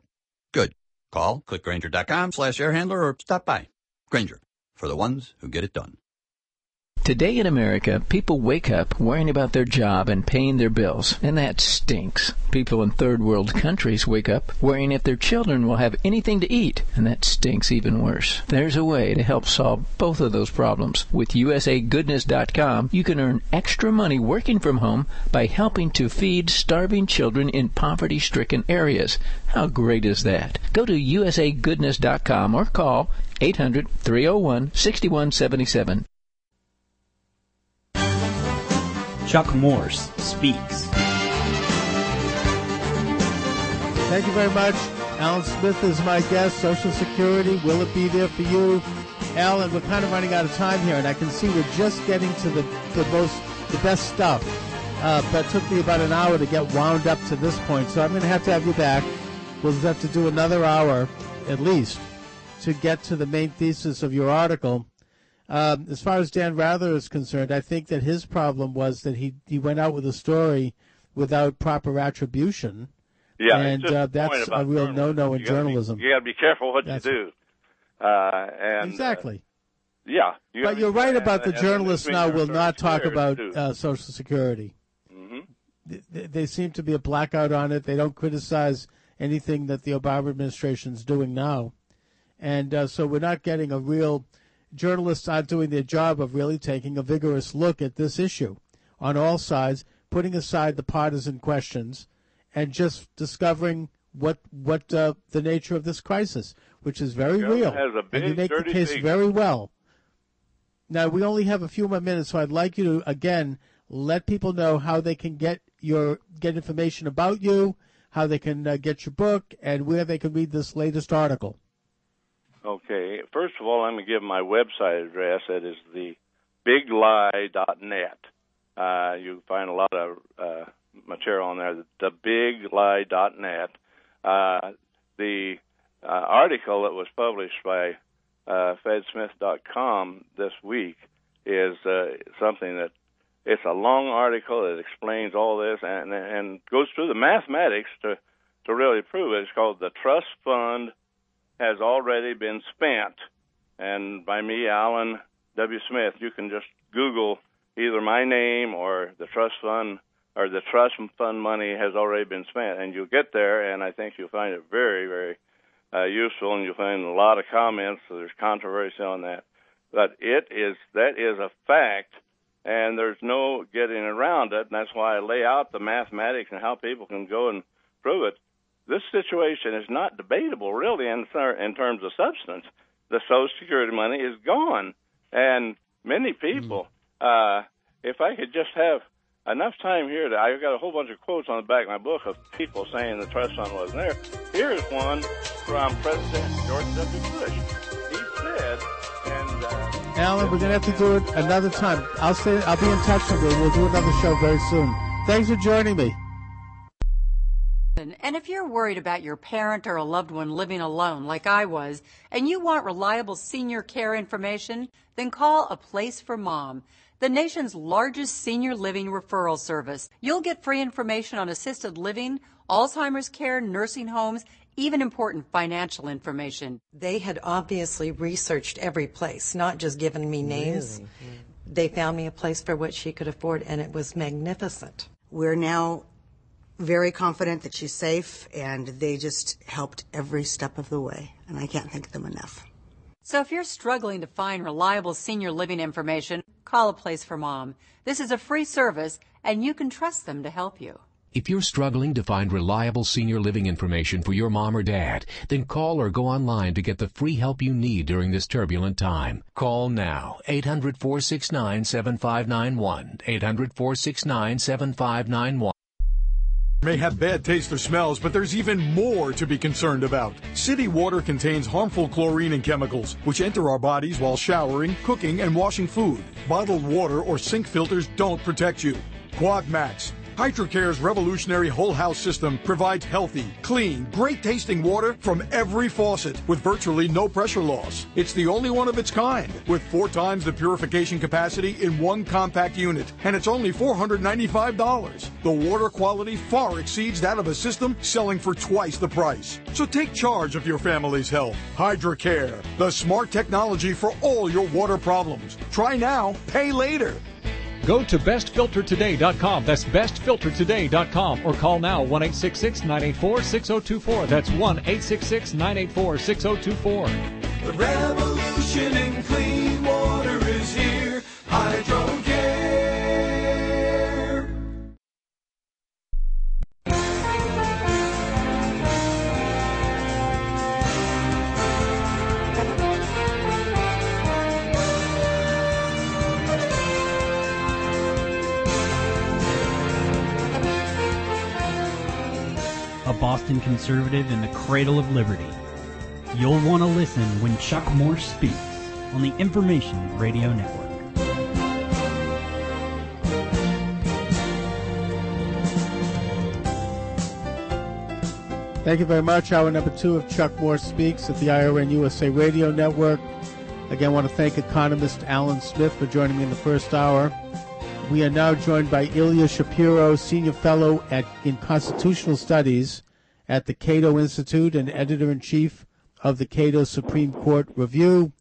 Good. Call, clickgrainger.com slash air handler or stop by. Grainger, for the ones who get it done. Today in America, people wake up worrying about their job and paying their bills, and that stinks. People in third world countries wake up worrying if their children will have anything to eat, and that stinks even worse. There's a way to help solve both of those problems. With USAGoodness.com, you can earn extra money working from home by helping to feed starving children in poverty stricken areas. How great is that? Go to USAGoodness.com or call 800 301 6177. Chuck Morse speaks. Thank you very much. Allen Smith is my guest. Social Security, will it be there for you? Allen, we're kind of running out of time here, and I can see we're just getting to the, the most, the best stuff. Uh, but it took me about an hour to get wound up to this point, so I'm going to have to have you back. We'll have to do another hour, at least, to get to the main thesis of your article. Um, as far as Dan Rather is concerned, I think that his problem was that he, he went out with a story without proper attribution. Yeah, and uh, that's a real no-no in You gotta be- journalism. you got to be careful what you do. Uh, and exactly. uh, yeah, you but you're right about the journalists now will not talk about uh, Social Security. Mhm. They, they seem to be a blackout on it. They don't criticize anything that the Obama administration is doing now, and uh, so we're not getting a real. Journalists aren't doing their job of really taking a vigorous look at this issue on all sides, putting aside the partisan questions, and just discovering what what uh, the nature of this crisis, which is very real, has a and you make the case secret. very well. Now we only have a few more minutes, so I'd like you to again let people know how they can get your get information about you, how they can uh, get your book, and where they can read this latest article. Okay. First of all, I'm going to give my website address. That is the biglie.net. Uh, you find a lot of uh, material on there. The biglie.net. Uh, the uh, article that was published by uh, fedsmith.com this week is uh, something that it's a long article that explains all this and and goes through the mathematics to to really prove it. It's called the Trust Fund has already been spent. And by me, Allen W. Smith, you can just Google either my name or the trust fund or the trust fund money has already been spent. And you'll get there, and I think you'll find it very, very uh, useful, and you'll find a lot of comments. So there's controversy on that. But it is, that is a fact, and there's no getting around it. And that's why I lay out the mathematics and how people can go and prove it this situation is not debatable really in, in terms of substance. The Social Security money is gone, and many people. Uh, if I could just have enough time here, to, I've got a whole bunch of quotes on the back of my book of people saying the trust fund wasn't there. Here's one from President George W. Bush. He said, and uh, Allen, we're gonna have to do it another time. I'll say I'll be in touch with you. We'll do another show very soon. Thanks for joining me. And if you're worried about your parent or a loved one living alone like I was, and you want reliable senior care information, then call A Place for Mom, the nation's largest senior living referral service. You'll get free information on assisted living, Alzheimer's care, nursing homes, even important financial information. They had obviously researched every place, not just given me names. Hmm. They found me a place for what she could afford, and it was magnificent. We're now very confident that she's safe, and they just helped every step of the way, and I can't thank them enough. So if you're struggling to find reliable senior living information, call A Place for Mom. This is a free service, and you can trust them to help you. If you're struggling to find reliable senior living information for your mom or dad, then call or go online to get the free help you need during this turbulent time. Call now 800 469 may have bad taste or smells, but there's even more to be concerned about. City water contains harmful chlorine and chemicals, which enter our bodies while showering, cooking, and washing food. Bottled water or sink filters don't protect you. Quad Max. Hydrocare's revolutionary whole house system provides healthy, clean, great tasting water from every faucet with virtually no pressure loss. It's the only one of its kind with four times the purification capacity in one compact unit, and it's only $495. The water quality far exceeds that of a system selling for twice the price. So take charge of your family's health. Hydrocare, the smart technology for all your water problems. Try now, pay later. Go to bestfiltertoday.com. That's bestfiltertoday.com or call now 1 984 6024. That's 1 984 6024. The revolution in clean water a Boston conservative in the cradle of liberty. You'll want to listen when Chuck Morse speaks on the Information Radio Network. Thank you very much. Hour number two of Chuck Morse Speaks at the IRN USA Radio Network. Again, I want to thank economist Allen Smith for joining me in the first hour. We are now joined by Ilya Shapiro, Senior Fellow at, in Constitutional Studies at the Cato Institute and Editor in Chief of the Cato Supreme Court Review,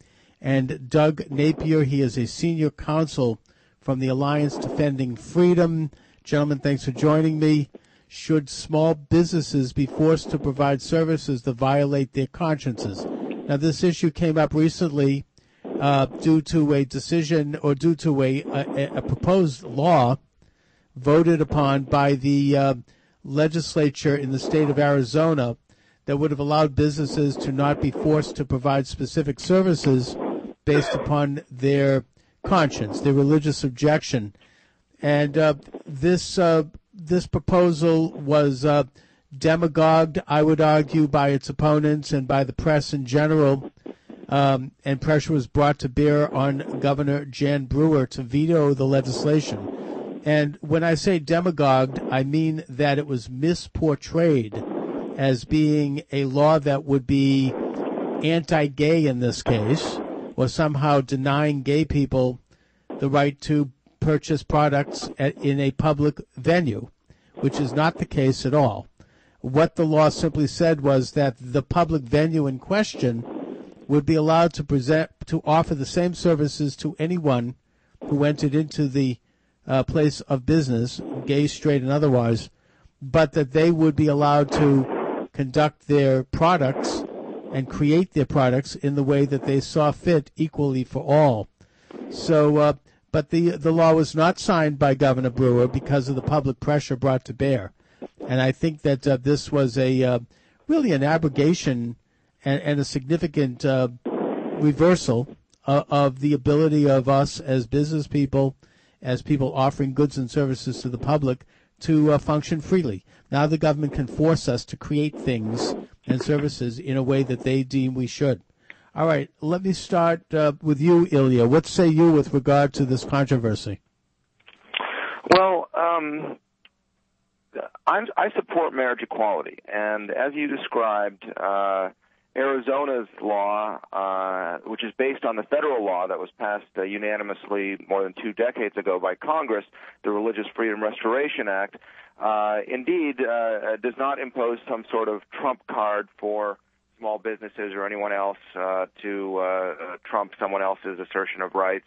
and Doug Napier. He is a Senior Counsel from the Alliance Defending Freedom. Gentlemen, thanks for joining me. Should small businesses be forced to provide services that violate their consciences? Now, this issue came up recently uh, due to a decision or due to a, a, a proposed law voted upon by the uh, legislature in the state of Arizona that would have allowed businesses to not be forced to provide specific services based upon their conscience, their religious objection. And uh, this uh, this proposal was uh, demagogued, I would argue, by its opponents and by the press in general. Um, and pressure was brought to bear on Governor Jan Brewer to veto the legislation. And when I say demagogued, I mean that it was misportrayed as being a law that would be anti gay in this case, or somehow denying gay people the right to purchase products at, in a public venue, which is not the case at all. What the law simply said was that the public venue in question would be allowed to present to offer the same services to anyone who entered into the uh, place of business, gay, straight, and otherwise, but that they would be allowed to conduct their products and create their products in the way that they saw fit equally for all. So, uh, but the the law was not signed by Governor Brewer because of the public pressure brought to bear, and I think that uh, this was a uh, really an abrogation and, and a significant uh, reversal uh, of the ability of us as business people, as people offering goods and services to the public, to uh, function freely. Now the government can force us to create things and services in a way that they deem we should. All right, let me start uh, with you, Ilya. What say you with regard to this controversy? Well, um, I'm, I support marriage equality, and as you described, uh, Arizona's law, uh, which is based on the federal law that was passed uh, unanimously more than two decades ago by Congress, the Religious Freedom Restoration Act, uh, indeed uh, does not impose some sort of trump card for small businesses or anyone else uh, to uh, trump someone else's assertion of rights.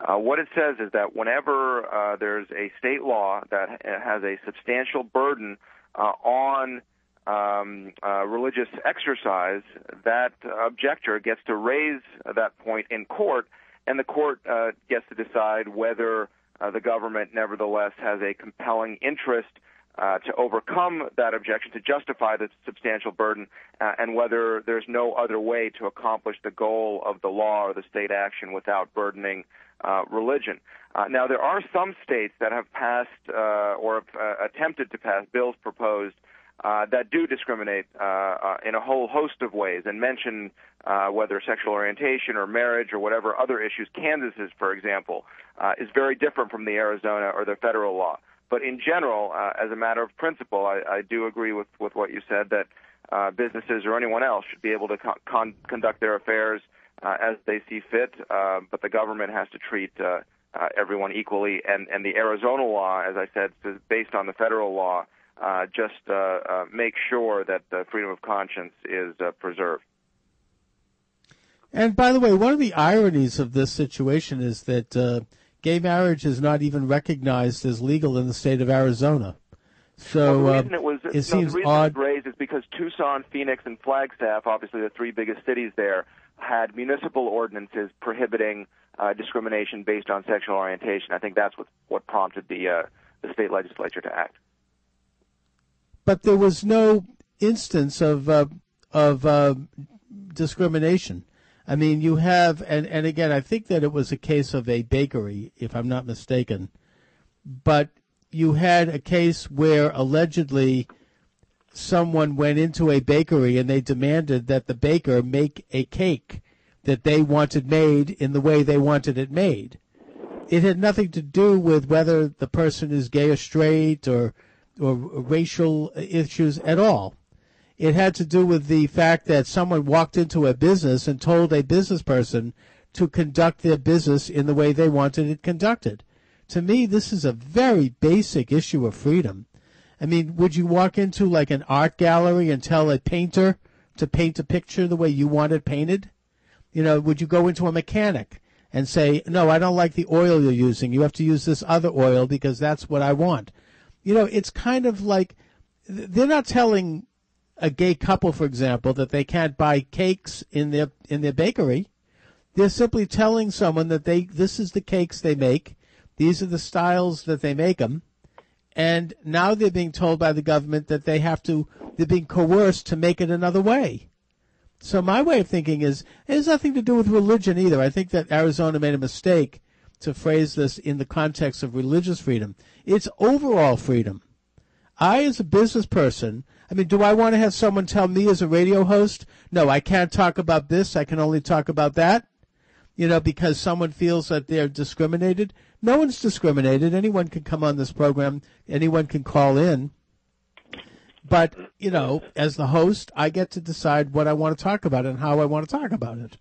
Uh, what it says is that whenever uh, there's a state law that has a substantial burden uh, on um, uh, religious exercise, that objector gets to raise that point in court, and the court uh, gets to decide whether uh, the government nevertheless has a compelling interest uh, to overcome that objection, to justify the substantial burden, uh, and whether there's no other way to accomplish the goal of the law or the state action without burdening uh, religion. Uh, now, there are some states that have passed uh, or have uh, attempted to pass bills proposed uh, that do discriminate uh, uh, in a whole host of ways and mention uh, whether sexual orientation or marriage or whatever other issues. Kansas's, for example, uh, is very different from the Arizona or the federal law. But in general, uh, as a matter of principle, I, I do agree with, with what you said that uh, businesses or anyone else should be able to con- con- conduct their affairs as they see fit, uh, but the government has to treat everyone equally. And, and the Arizona law, as I said, is based on the federal law, uh, just uh, uh, make sure that the freedom of conscience is uh, preserved. And by the way, one of the ironies of this situation is that uh, gay marriage is not even recognized as legal in the state of Arizona. So well, the uh, reason it was it no, seems the reason odd. it was raised is because Tucson, Phoenix, and Flagstaff, obviously the three biggest cities there, had municipal ordinances prohibiting uh, discrimination based on sexual orientation. I think that's what what prompted the uh, the state legislature to act. But there was no instance of uh, of uh, discrimination. I mean, you have, and, and again, I think that it was a case of a bakery, if I'm not mistaken. But you had a case where allegedly someone went into a bakery and they demanded that the baker make a cake that they wanted made in the way they wanted it made. It had nothing to do with whether the person is gay or straight or or uh, racial issues at all. It had to do with the fact that someone walked into a business and told a business person to conduct their business in the way they wanted it conducted. To me, this is a very basic issue of freedom. I mean, would you walk into like an art gallery and tell a painter to paint a picture the way you want it painted? You know, would you go into a mechanic and say, no, I don't like the oil you're using. You have to use this other oil because that's what I want. You know, it's kind of like they're not telling a gay couple, for example, that they can't buy cakes in their in their bakery. They're simply telling someone that they this is the cakes they make, these are the styles that they make them, and now they're being told by the government that they have to they're being coerced to make it another way. So my way of thinking is it has nothing to do with religion either. I think that Arizona made a mistake to phrase this in the context of religious freedom. It's overall freedom. I, as a business person, I mean, do I want to have someone tell me as a radio host, no, I can't talk about this, I can only talk about that? You know, because someone feels that they're discriminated? No one's discriminated. Anyone can come on this program, anyone can call in. But, you know, as the host, I get to decide what I want to talk about and how I want to talk about it.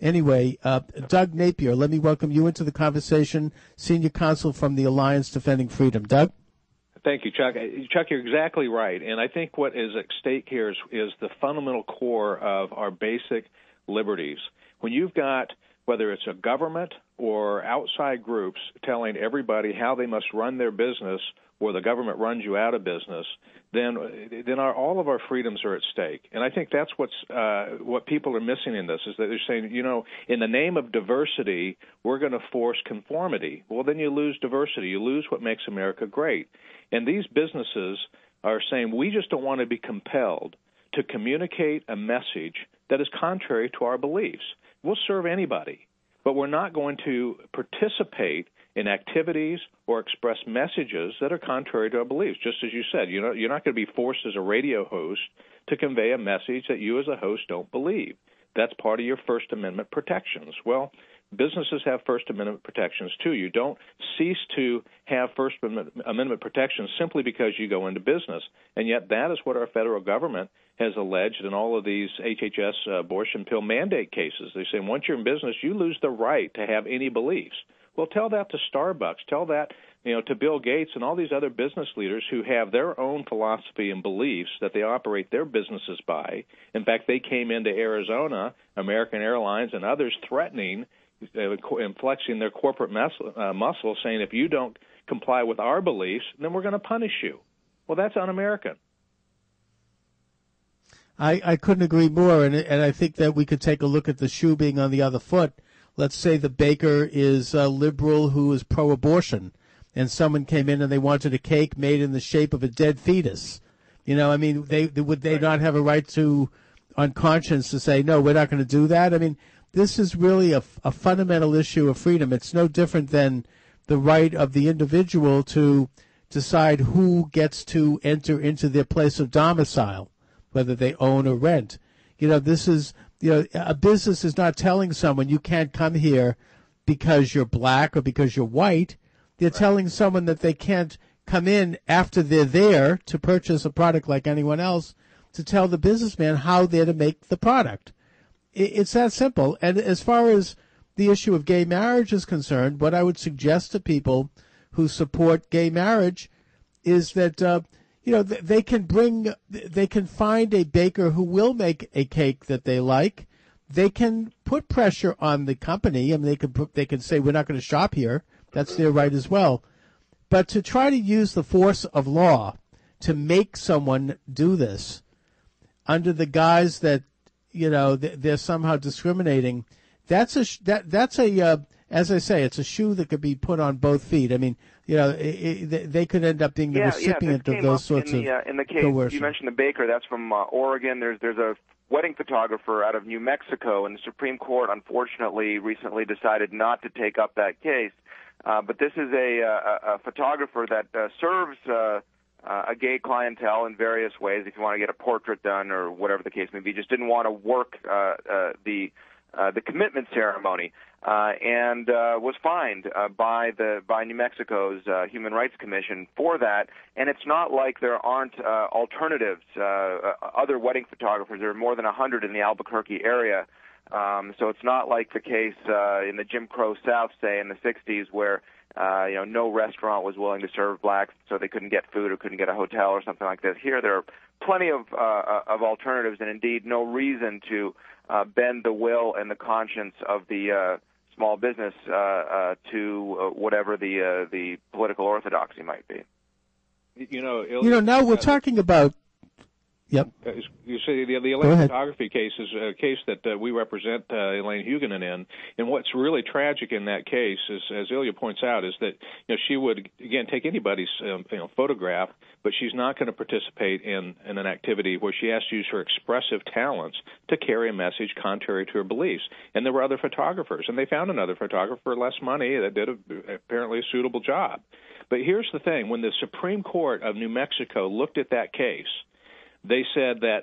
Anyway, uh, Doug Napier, let me welcome you into the conversation, senior counsel from the Alliance Defending Freedom. Doug? Thank you, Chuck. Uh, Chuck, you're exactly right. And I think what is at stake here is, is the fundamental core of our basic liberties. When you've got, whether it's a government or outside groups telling everybody how they must run their business or the government runs you out of business, then then our, all of our freedoms are at stake. And I think that's what's uh, what people are missing in this is that they're saying, you know, in the name of diversity, we're going to force conformity. Well, then you lose diversity. You lose what makes America great. And these businesses are saying we just don't want to be compelled to communicate a message that is contrary to our beliefs. We'll serve anybody, but we're not going to participate in activities or express messages that are contrary to our beliefs. Just as you said, you know, you're not going to be forced as a radio host to convey a message that you as a host don't believe. That's part of your First Amendment protections. Well, businesses have First Amendment protections too. You don't cease to have First Amendment protections simply because you go into business. And yet, that is what our federal government has alleged in all of these HHS uh, abortion pill mandate cases. They say once you're in business, you lose the right to have any beliefs. Well, tell that to Starbucks. Tell that you know to Bill Gates and all these other business leaders who have their own philosophy and beliefs that they operate their businesses by. In fact, they came into Arizona, American Airlines and others threatening uh, and flexing their corporate muscle, uh, muscle, saying if you don't comply with our beliefs, then we're going to punish you. Well, that's un-American. I, I couldn't agree more, and and I think that we could take a look at the shoe being on the other foot. Let's say the baker is a liberal who is pro-abortion, and someone came in and they wanted a cake made in the shape of a dead fetus. You know, I mean, they would they not have a right to, on conscience, to say no, we're not going to do that? I mean, this is really a, a fundamental issue of freedom. It's no different than the right of the individual to decide who gets to enter into their place of domicile, whether they own or rent. You know, this is, you know, a business is not telling someone you can't come here because you're black or because you're white. They're telling someone that they can't come in after they're there to purchase a product like anyone else to tell the businessman how they're to make the product. It's that simple. And as far as the issue of gay marriage is concerned, what I would suggest to people who support gay marriage is that uh, you know they can bring they can find a baker who will make a cake that they like. They can put pressure on the company. Mean, they can put, they can say we're not going to shop here. That's their right as well. But to try to use the force of law to make someone do this under the guise that you know they're somehow discriminating, that's a that that's a uh, as I say, it's a shoe that could be put on both feet. I mean, you know, it, it, they could end up being the yeah, recipient yeah, of those sorts in the, of uh, in the case coercion. you mentioned the baker. That's from uh, Oregon. There's there's a wedding photographer out of New Mexico, and the Supreme Court unfortunately recently decided not to take up that case. Uh, but this is a, a, a photographer that uh, serves uh, uh, a gay clientele in various ways. If you want to get a portrait done or whatever the case may be, just didn't want to work uh, uh, the uh, the commitment ceremony, uh, and uh, was fined uh, by the by New Mexico's uh, Human Rights Commission for that. And it's not like there aren't uh, alternatives. Uh, uh, other wedding photographers. There are more than a hundred in the Albuquerque area. Um, so it's not like the case uh, in the Jim Crow South, say in the '60s, where uh, you know no restaurant was willing to serve blacks, so they couldn't get food or couldn't get a hotel or something like this. Here, there are plenty of uh, of alternatives, and indeed no reason to uh, bend the will and the conscience of the uh, small business uh, uh, to uh, whatever the uh, the political orthodoxy might be. You know, you know, now we're talking about. Yep. Uh, You see, the, the Elane photography case is a case that uh, we represent uh, Elaine Huguenin in, and what's really tragic in that case is, as Ilya points out, is that you know she would again take anybody's um, you know photograph, but she's not going to participate in in an activity where she has to use her expressive talents to carry a message contrary to her beliefs. And there were other photographers, and they found another photographer for less money that did a, apparently a suitable job. But here's the thing: when the Supreme Court of New Mexico looked at that case they said that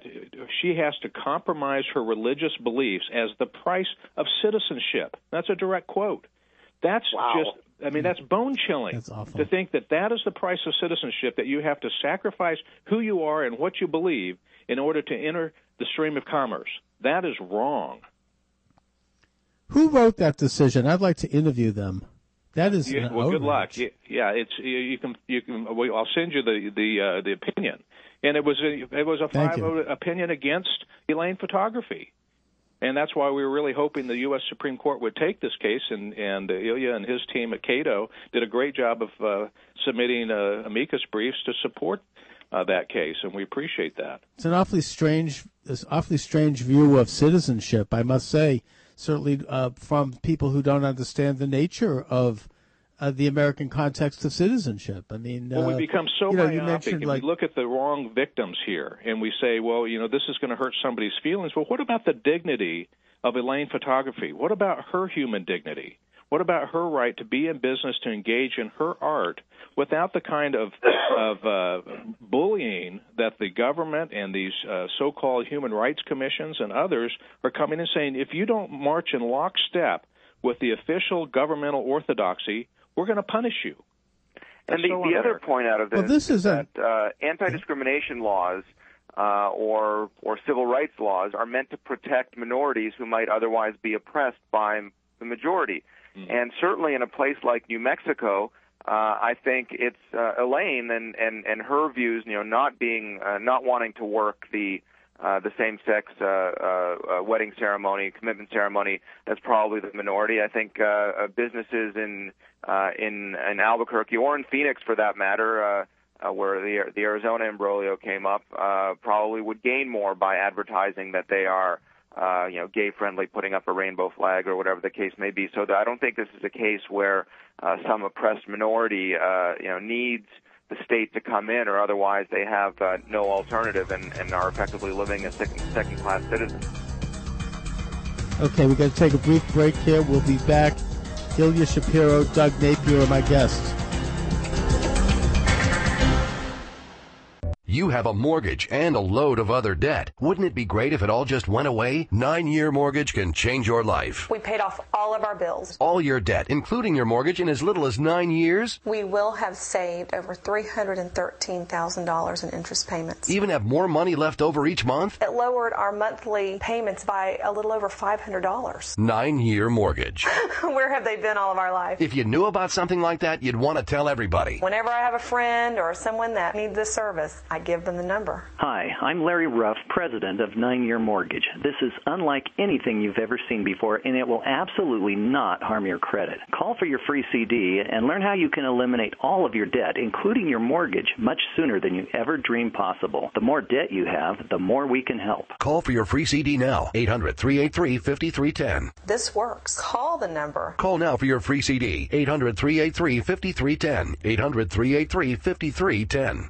she has to compromise her religious beliefs as the price of citizenship. That's a direct quote. That's just I mean that's bone chilling that's to think that that is the price of citizenship that you have to sacrifice who you are and what you believe in order to enter the stream of commerce. That is wrong. Who wrote that decision? I'd like to interview them. That is Yeah, an well, good luck. Yeah, it's you, you can you can. well, I'll send you the the uh, the opinion, and it was a it was a five opinion against Elane Photography, and that's why we were really hoping the U.S. Supreme Court would take this case, and and uh, Ilya and his team at Cato did a great job of uh, submitting uh, amicus briefs to support uh, that case, and we appreciate that. It's an awfully strange, this awfully strange view of citizenship, I must say. Certainly, uh, from people who don't understand the nature of uh, the American context of citizenship. I mean, Well, uh, we become so you know, you myopic, and like we look at the wrong victims here, and we say, well, you know, this is going to hurt somebody's feelings. Well, what about the dignity of Elane Photography? What about her human dignity? What about her right to be in business, to engage in her art without the kind of of uh, bullying that the government and these uh, so-called human rights commissions and others are coming and saying, if you don't march in lockstep with the official governmental orthodoxy, we're going to punish you. And the, so the other point out of this, Well, this is a- that uh, anti-discrimination laws uh, or or civil rights laws are meant to protect minorities who might otherwise be oppressed by the majority. And certainly in a place like New Mexico, uh, I think it's uh, Elaine and, and, and her views, you know, not being uh, not wanting to work the uh, the same-sex uh, uh, uh, wedding ceremony, commitment ceremony. That's probably the minority. I think uh, uh, businesses in uh, in in Albuquerque or in Phoenix, for that matter, uh, uh, where the the Arizona imbroglio came up, uh, probably would gain more by advertising that they are. Uh, you know, gay friendly, putting up a rainbow flag or whatever the case may be. So that I don't think this is a case where uh, some oppressed minority, uh, you know, needs the state to come in, or otherwise they have uh, no alternative and, and are effectively living as second second class citizens. Okay, we're going to take a brief break here. We'll be back. Ilya Shapiro, Doug Napier are my guests. You have a mortgage and a load of other debt. Wouldn't it be great if it all just went away? Nine year mortgage can change your life. We paid off all of our bills. All your debt, including your mortgage, in as little as nine years? We will have saved over $313,000 in interest payments. Even have more money left over each month? It lowered our monthly payments by a little over $500. Nine year mortgage. Where have they been all of our life? If you knew about something like that, you'd want to tell everybody. Whenever I have a friend or someone that needs this service, I give them the number. Hi, I'm Larry Ruff, president of Nine Year Mortgage. This is unlike anything you've ever seen before, and it will absolutely not harm your credit. Call for your free CD and learn how you can eliminate all of your debt, including your mortgage, much sooner than you ever dreamed possible. The more debt you have, the more we can help. Call for your free CD now. 800 383 5310. This works. Call the number. Call now for your free CD. 800 383 5310. 800 383 5310.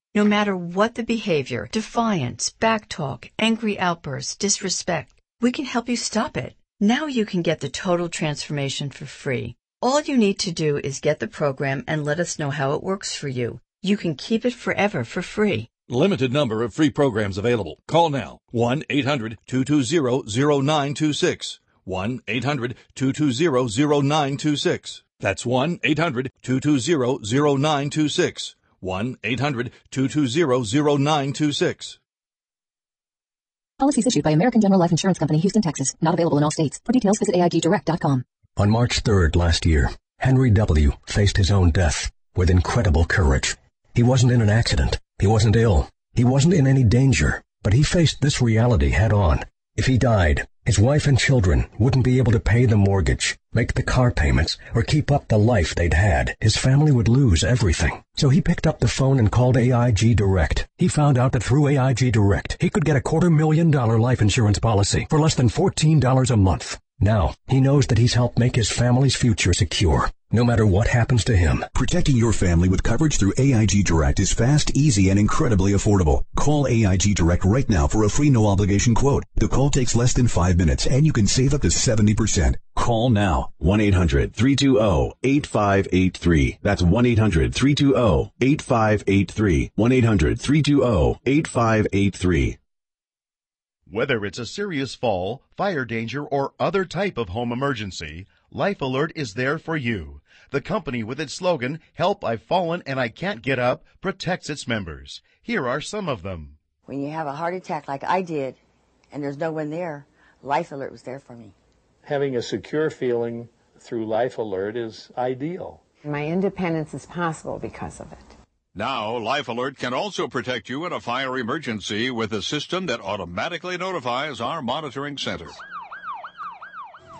No matter what the behavior, defiance, backtalk, angry outbursts, disrespect, we can help you stop it. Now you can get the total transformation for free. All you need to do is get the program and let us know how it works for you. You can keep it forever for free. Limited number of free programs available. Call now 1 800 220 0926. 1 800 220 0926. That's 1 800 220 0926. 1 800 220 0926. Policies issued by American General Life Insurance Company, Houston, Texas. Not available in all states. For details, visit AIGDirect.com. On March 3rd last year, Henry W. faced his own death with incredible courage. He wasn't in an accident. He wasn't ill. He wasn't in any danger. But he faced this reality head on. If he died, his wife and children wouldn't be able to pay the mortgage, make the car payments, or keep up the life they'd had. His family would lose everything. So he picked up the phone and called AIG Direct. He found out that through AIG Direct, he could get a quarter million dollar life insurance policy for less than $14 a month. Now, he knows that he's helped make his family's future secure, no matter what happens to him. Protecting your family with coverage through AIG Direct is fast, easy, and incredibly affordable. Call AIG Direct right now for a free no obligation quote. The call takes less than five minutes and you can save up to 70%. Call now. 1-800-320-8583. That's 1-800-320-8583. 1-800-320-8583. Whether it's a serious fall, fire danger, or other type of home emergency, Life Alert is there for you. The company with its slogan, Help I've Fallen and I Can't Get Up, protects its members. Here are some of them. When you have a heart attack like I did and there's no one there, Life Alert was there for me. Having a secure feeling through Life Alert is ideal. My independence is possible because of it. Now, Life Alert can also protect you in a fire emergency with a system that automatically notifies our monitoring center.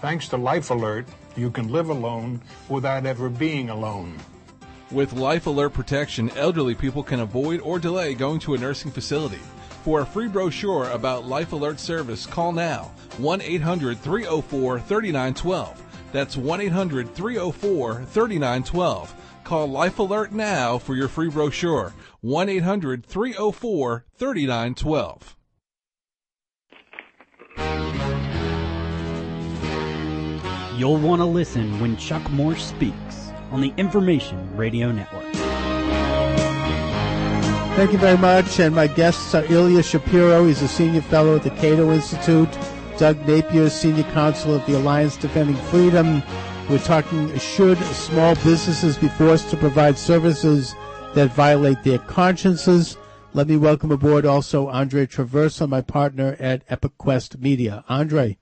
Thanks to Life Alert, you can live alone without ever being alone. With Life Alert protection, elderly people can avoid or delay going to a nursing facility. For a free brochure about Life Alert service, call now 1 800 304 3912. That's 1 800 304 3912. Call Life Alert now for your free brochure. 1 800 304 3912. You'll want to listen when Chuck Morse speaks on the Information Radio Network. Thank you very much. And my guests are Ilya Shapiro. He's a senior fellow at the Cato Institute. Doug Napier, senior counsel at the Alliance Defending Freedom. We're talking should small businesses be forced to provide services that violate their consciences? Let me welcome aboard also Andre Traversa, my partner at Epic Quest Media. Andre.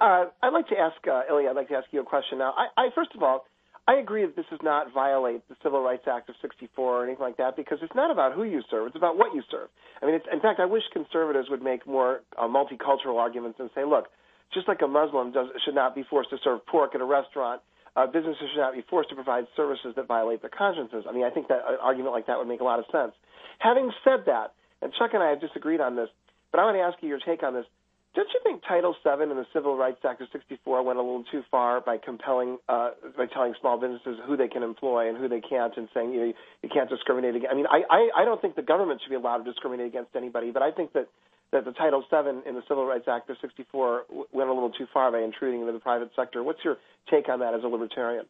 Uh, I'd like to ask uh, Ilya. I'd like to ask you a question now. I, I first of all, I agree that this does not violate the Civil Rights Act of '64 or anything like that because it's not about who you serve; it's about what you serve. I mean, in fact, I wish conservatives would make more uh, multicultural arguments and say, look, just like a Muslim does, should not be forced to serve pork at a restaurant, uh, businesses should not be forced to provide services that violate their consciences. I mean, I think that an argument like that would make a lot of sense. Having said that, and Chuck and I have disagreed on this, but I want to ask you your take on this. Don't you think Title VII and the Civil Rights Act of '64 went a little too far by compelling, uh, by telling small businesses who they can employ and who they can't, and saying you know you can't discriminate against? I mean, I, I I don't think the government should be allowed to discriminate against anybody, but I think that that the Title VII in the Civil Rights Act of '64 went a little too far by intruding into the private sector. What's your take on that as a libertarian?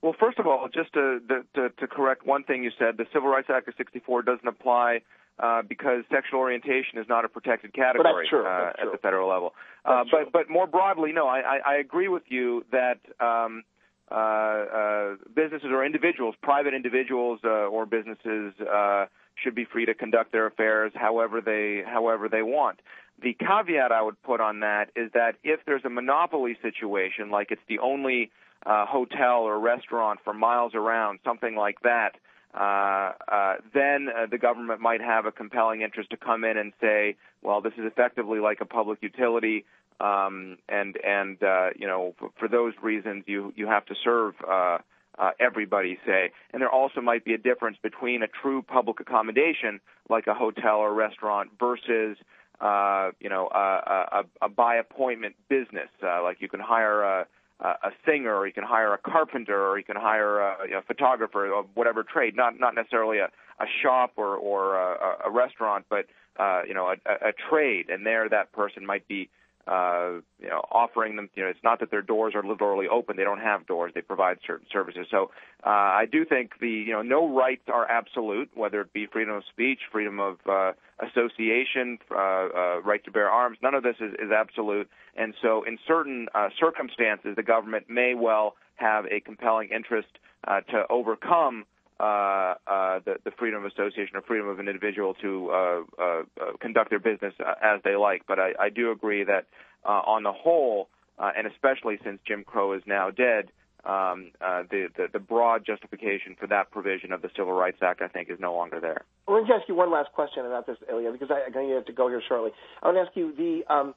Well, first of all, just to, to, to correct one thing you said, the Civil Rights Act of '64 doesn't apply uh, because sexual orientation is not a protected category. Uh, at the federal level. Uh, but but more broadly, no, I, I, I agree with you that um, uh, uh, businesses or individuals, private individuals uh, or businesses, uh, should be free to conduct their affairs however they however they want. The caveat I would put on that is that if there's a monopoly situation, like it's the only uh, hotel or restaurant for miles around, something like that, uh, uh, then uh, the government might have a compelling interest to come in and say, well, this is effectively like a public utility, um, and and uh, you know for, for those reasons you you have to serve. Uh, uh, everybody say, and there also might be a difference between a true public accommodation like a hotel or restaurant versus uh, you know a, a, a by appointment business uh, like you can hire a a singer, or you can hire a carpenter, or you can hire a, a photographer, or whatever trade. Not not necessarily a, a shop or or a, a restaurant, but uh, you know a, a trade. And there, that person might be uh, you know offering them. You know, it's not that their doors are literally open; they don't have doors. They provide certain services. So uh, I do think the you know no rights are absolute, whether it be freedom of speech, freedom of uh, association, uh, uh, right to bear arms. None of this is, is absolute, and so in certain uh, circumstances, the government may well have a compelling interest uh, to overcome uh, uh, the, the freedom of association or freedom of an individual to uh, uh, uh, conduct their business uh, as they like. But I, I do agree that uh, on the whole, uh, and especially since Jim Crow is now dead, um, uh, the, the the broad justification for that provision of the Civil Rights Act, I think, is no longer there. I want to ask you one last question about this, Ilya, because I, to have to go here shortly. I want to ask you the um,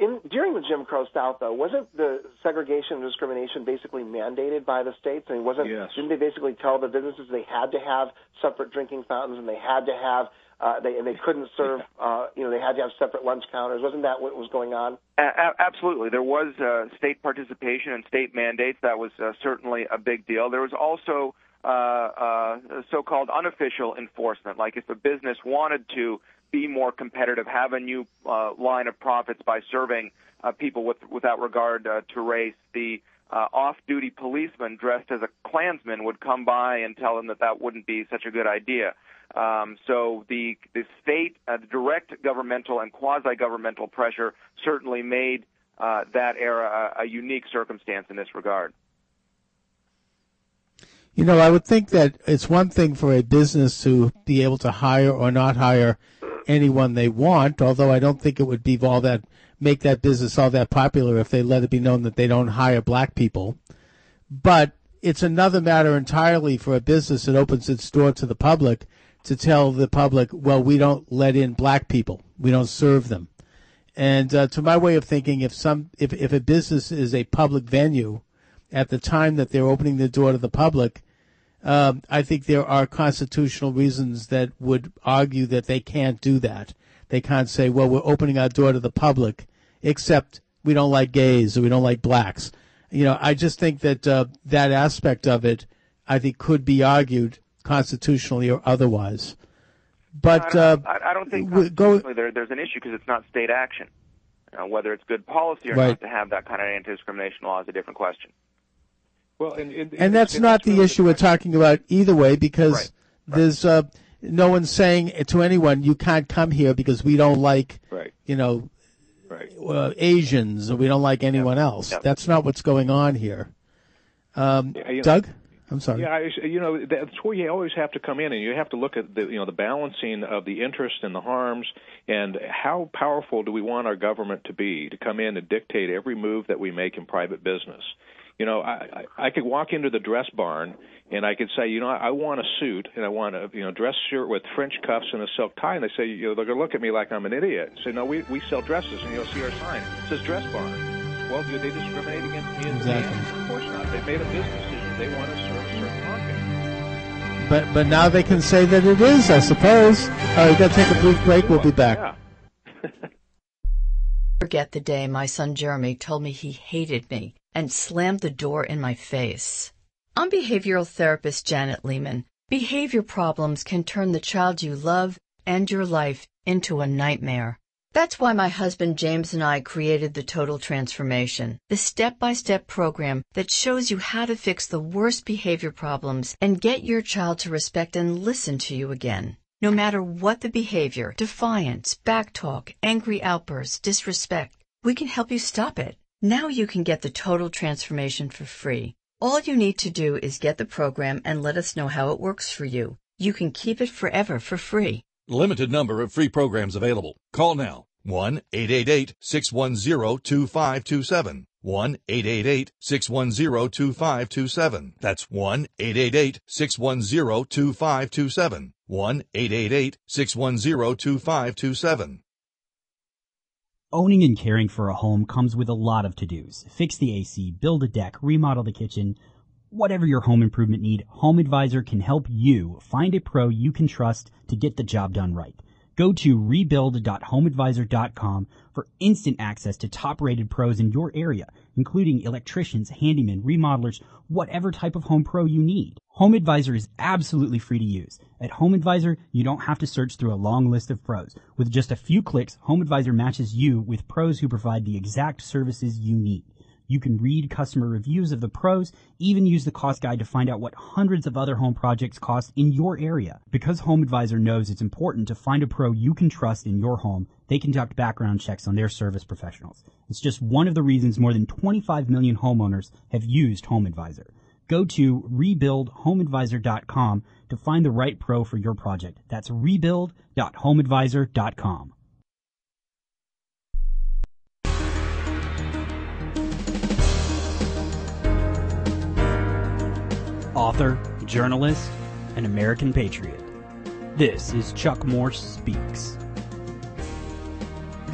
in during the Jim Crow South, though, wasn't the segregation and discrimination basically mandated by the states? I mean, wasn't Yes. didn't they basically tell the businesses they had to have separate drinking fountains and they had to have uh, they and they couldn't serve uh, you know they had to have separate lunch counters? Wasn't that what was going on? A- a- absolutely, there was uh, state participation and state mandates. That was uh, certainly a big deal. There was also uh, uh, so-called unofficial enforcement, like if a business wanted to be more competitive, have a new uh, line of profits by serving uh, people with, without regard uh, to race, the uh, off-duty policeman dressed as a Klansman would come by and tell them that that wouldn't be such a good idea. Um, so the the state, uh, the direct governmental and quasi-governmental pressure certainly made uh, that era a, a unique circumstance in this regard. You know, I would think that it's one thing for a business to be able to hire or not hire anyone they want, although I don't think it would be all that make that business all that popular if they let it be known that they don't hire black people. But it's another matter entirely for a business that opens its door to the public to tell the public, well, we don't let in black people. We don't serve them. And uh, to my way of thinking, if some if, if a business is a public venue at the time that they're opening the door to the public, um, I think there are constitutional reasons that would argue that they can't do that. They can't say, well, we're opening our door to the public, except we don't like gays or we don't like blacks. You know, I just think that uh, that aspect of it, I think, could be argued constitutionally or otherwise. But I uh, don't, I, I don't think go- there, there's an issue because it's not state action. Uh, whether it's good policy or Right. not to have that kind of anti-discrimination law is a different question. Well, and, and, and that's not the issue we're talking about either way because Right. there's uh, no one saying to anyone you can't come here because we don't like Right. you know Right. uh, Asians or we don't like anyone else. That's not what's going on here. Um, Yeah, you know- Doug, I'm sorry. Yeah, I, you know that's where you always have to come in, and you have to look at the you know the balancing of the interest and the harms, and how powerful do we want our government to be to come in and dictate every move that we make in private business. You know, I I, I could walk into the dress barn and I could say, you know, I, I want a suit and I want a you know dress shirt with French cuffs and a silk tie, and they say, you know, they're gonna look at me like I'm an idiot. Say, no, we we sell dresses, and you'll see our sign it says dress barn. well, do they discriminate against me? Exactly. Of course not. They made a business decision. They want to serve a certain market. But but now they can say that it is, I suppose. All right, we've got to take a brief break. We'll be back. Forget the day my son Jeremy told me he hated me and slammed the door in my face. I'm behavioral therapist Janet Lehman. Behavior problems can turn the child you love and your life into a nightmare. That's why my husband James and I created the Total Transformation, the step-by-step program that shows you how to fix the worst behavior problems and get your child to respect and listen to you again. No matter what the behavior, defiance, backtalk, angry outbursts, disrespect, we can help you stop it. Now you can get the Total Transformation for free. All you need to do is get the program and let us know how it works for you. You can keep it forever for free. Limited number of free programs available. Call now. 1-888-610-2527. 1-888-610-2527. That's 1-888-610-2527. 1-888-610-2527. Owning and caring for a home comes with a lot of to-dos. Fix the AC, build a deck, remodel the kitchen. Whatever your home improvement need, Home Advisor can help you find a pro you can trust to get the job done right. Go to rebuild.homeadvisor.com for instant access to top rated pros in your area, including electricians, handymen, remodelers, whatever type of home pro you need. Home Advisor is absolutely free to use. At Home Advisor, you don't have to search through a long list of pros. With just a few clicks, Home Advisor matches you with pros who provide the exact services you need. You can read customer reviews of the pros, even use the cost guide to find out what hundreds of other home projects cost in your area. Because Home Advisor knows it's important to find a pro you can trust in your home, they conduct background checks on their service professionals. It's just one of the reasons more than 25 million homeowners have used HomeAdvisor. Go to rebuildhomeadvisor.com to find the right pro for your project. That's rebuild.homeadvisor.com. author, journalist, and American patriot. This is Chuck Morse Speaks.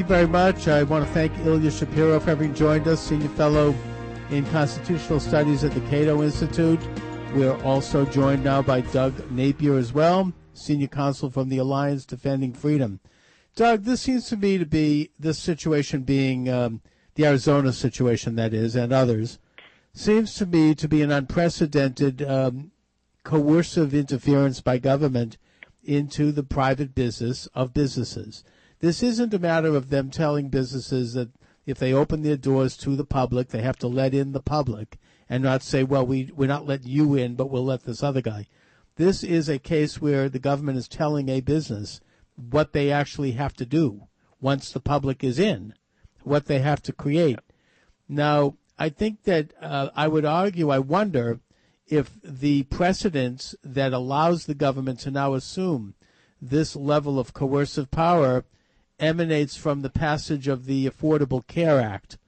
Thank you very much. I want to thank Ilya Shapiro for having joined us, Senior Fellow in Constitutional Studies at the Cato Institute. We're also joined now by Doug Napier as well, Senior Counsel from the Alliance Defending Freedom. Doug, this seems to me to be this situation being um, the Arizona situation, that is, and others seems to me to be an unprecedented um, coercive interference by government into the private business of businesses. This isn't a matter of them telling businesses that if they open their doors to the public, they have to let in the public and not say, well, we, we're not letting you in, but we'll let this other guy. This is a case where the government is telling a business what they actually have to do once the public is in, what they have to create. Now, I think that uh, I would argue, I wonder if the precedence that allows the government to now assume this level of coercive power emanates from the passage of the Affordable Care Act,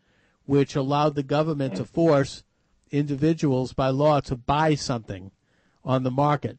which allowed the government to force individuals by law to buy something on the market.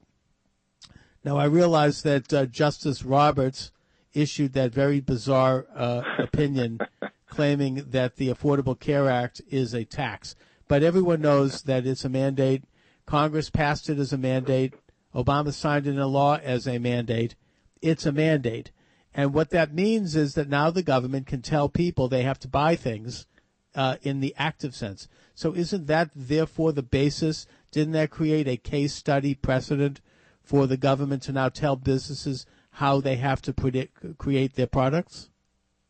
Now, I realize that uh, Justice Roberts issued that very bizarre uh, opinion claiming that the Affordable Care Act is a tax. But everyone knows that it's a mandate. Congress passed it as a mandate. Obama signed it into law as a mandate. It's a mandate. And what that means is that now the government can tell people they have to buy things uh, in the active sense. So isn't that therefore the basis? Didn't that create a case study precedent for the government to now tell businesses how they have to predict, create their products?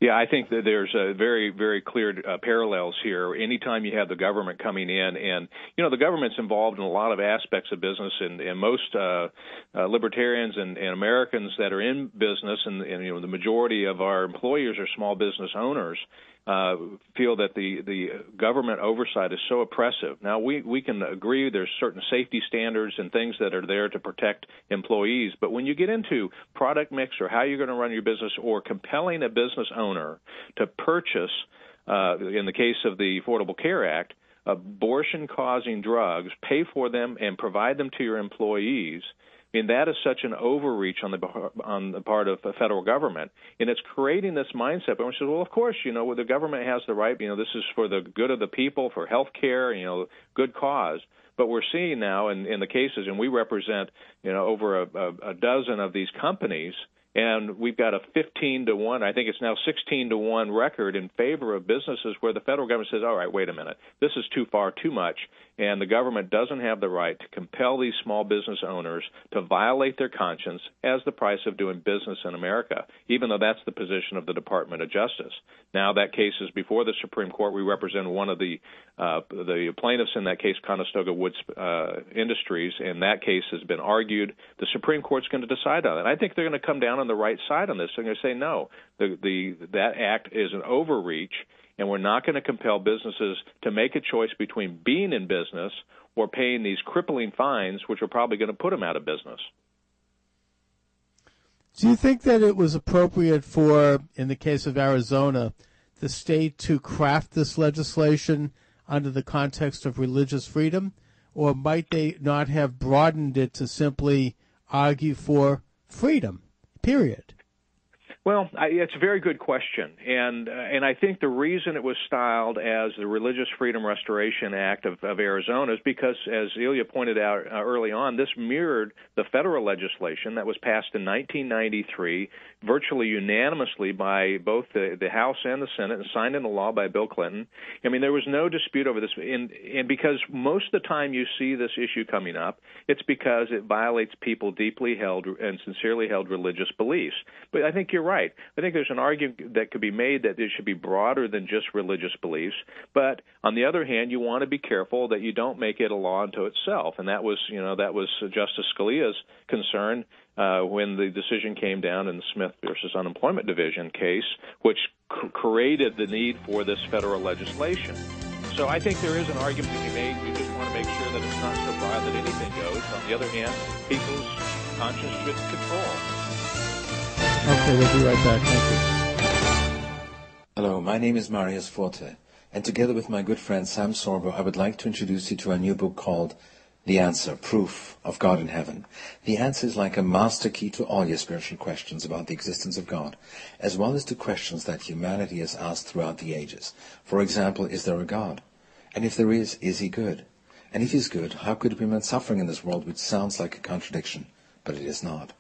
Yeah, I think that there's a very, very clear uh, parallels here. Anytime you have the government coming in, and you know the government's involved in a lot of aspects of business, and, and most uh, uh, libertarians and, and Americans that are in business, and, and you know the majority of our employers are small business owners feel that the the government oversight is so oppressive. Now we we can agree there's certain safety standards and things that are there to protect employees, but when you get into product mix or how you're going to run your business or compelling a business owner to purchase, uh, in the case of the Affordable Care Act, abortion causing drugs, pay for them and provide them to your employees mean, that is such an overreach on the on the part of the federal government, and it's creating this mindset. But we says, well, of course, you know, the government has the right. You know, this is for the good of the people, for health care, you know, good cause. But we're seeing now in, in the cases, and we represent, you know, over a, a, a dozen of these companies and we've got a 15 to 1 i think it's now 16 to 1 record in favor of businesses where the federal government says all right wait a minute this is too far too much and the government doesn't have the right to compel these small business owners to violate their conscience as the price of doing business in America, even though that's the position of the Department of Justice. Now that case is before the Supreme Court. We represent one of the uh, the plaintiffs in that case, Conestoga Woods uh, Industries, and that case has been argued. The Supreme Court's going to decide on it. I think they're going to come down on the right side on this. They're going to say no, the, the that act is an overreach and we're not going to compel businesses to make a choice between being in business or paying these crippling fines, which are probably going to put them out of business. Do you think that it was appropriate for, in the case of Arizona, the state to craft this legislation under the context of religious freedom? Or might they not have broadened it to simply argue for freedom, period? Well, I, it's a very good question, and uh, and I think the reason it was styled as the Religious Freedom Restoration Act of, of Arizona is because, as Ilya pointed out uh, early on, this mirrored the federal legislation that was passed in 1993, virtually unanimously by both the, the House and the Senate, and signed into law by Bill Clinton. I mean, there was no dispute over this, and and because most of the time you see this issue coming up, it's because it violates people deeply held and sincerely held religious beliefs. But I think you're right right. I think there's an argument that could be made that it should be broader than just religious beliefs. But on the other hand, you want to be careful that you don't make it a law unto itself. And that was, you know, that was Justice Scalia's concern uh, when the decision came down in the Smith versus Unemployment Division case, which c- created the need for this federal legislation. So I think there is an argument to be made. We just want to make sure that it's not so broad that anything goes. On the other hand, people's conscience should control. Okay, we'll be right back. Thank you. Hello, my name is Marius Forte, and together with my good friend Sam Sorbo, I would like to introduce you to a new book called The Answer, Proof of God in Heaven. The answer is like a master key to all your spiritual questions about the existence of God, as well as to questions that humanity has asked throughout the ages. For example, is there a God? And if there is, is he good? And if he's good, how could be meant suffering in this world which sounds like a contradiction, but it is not?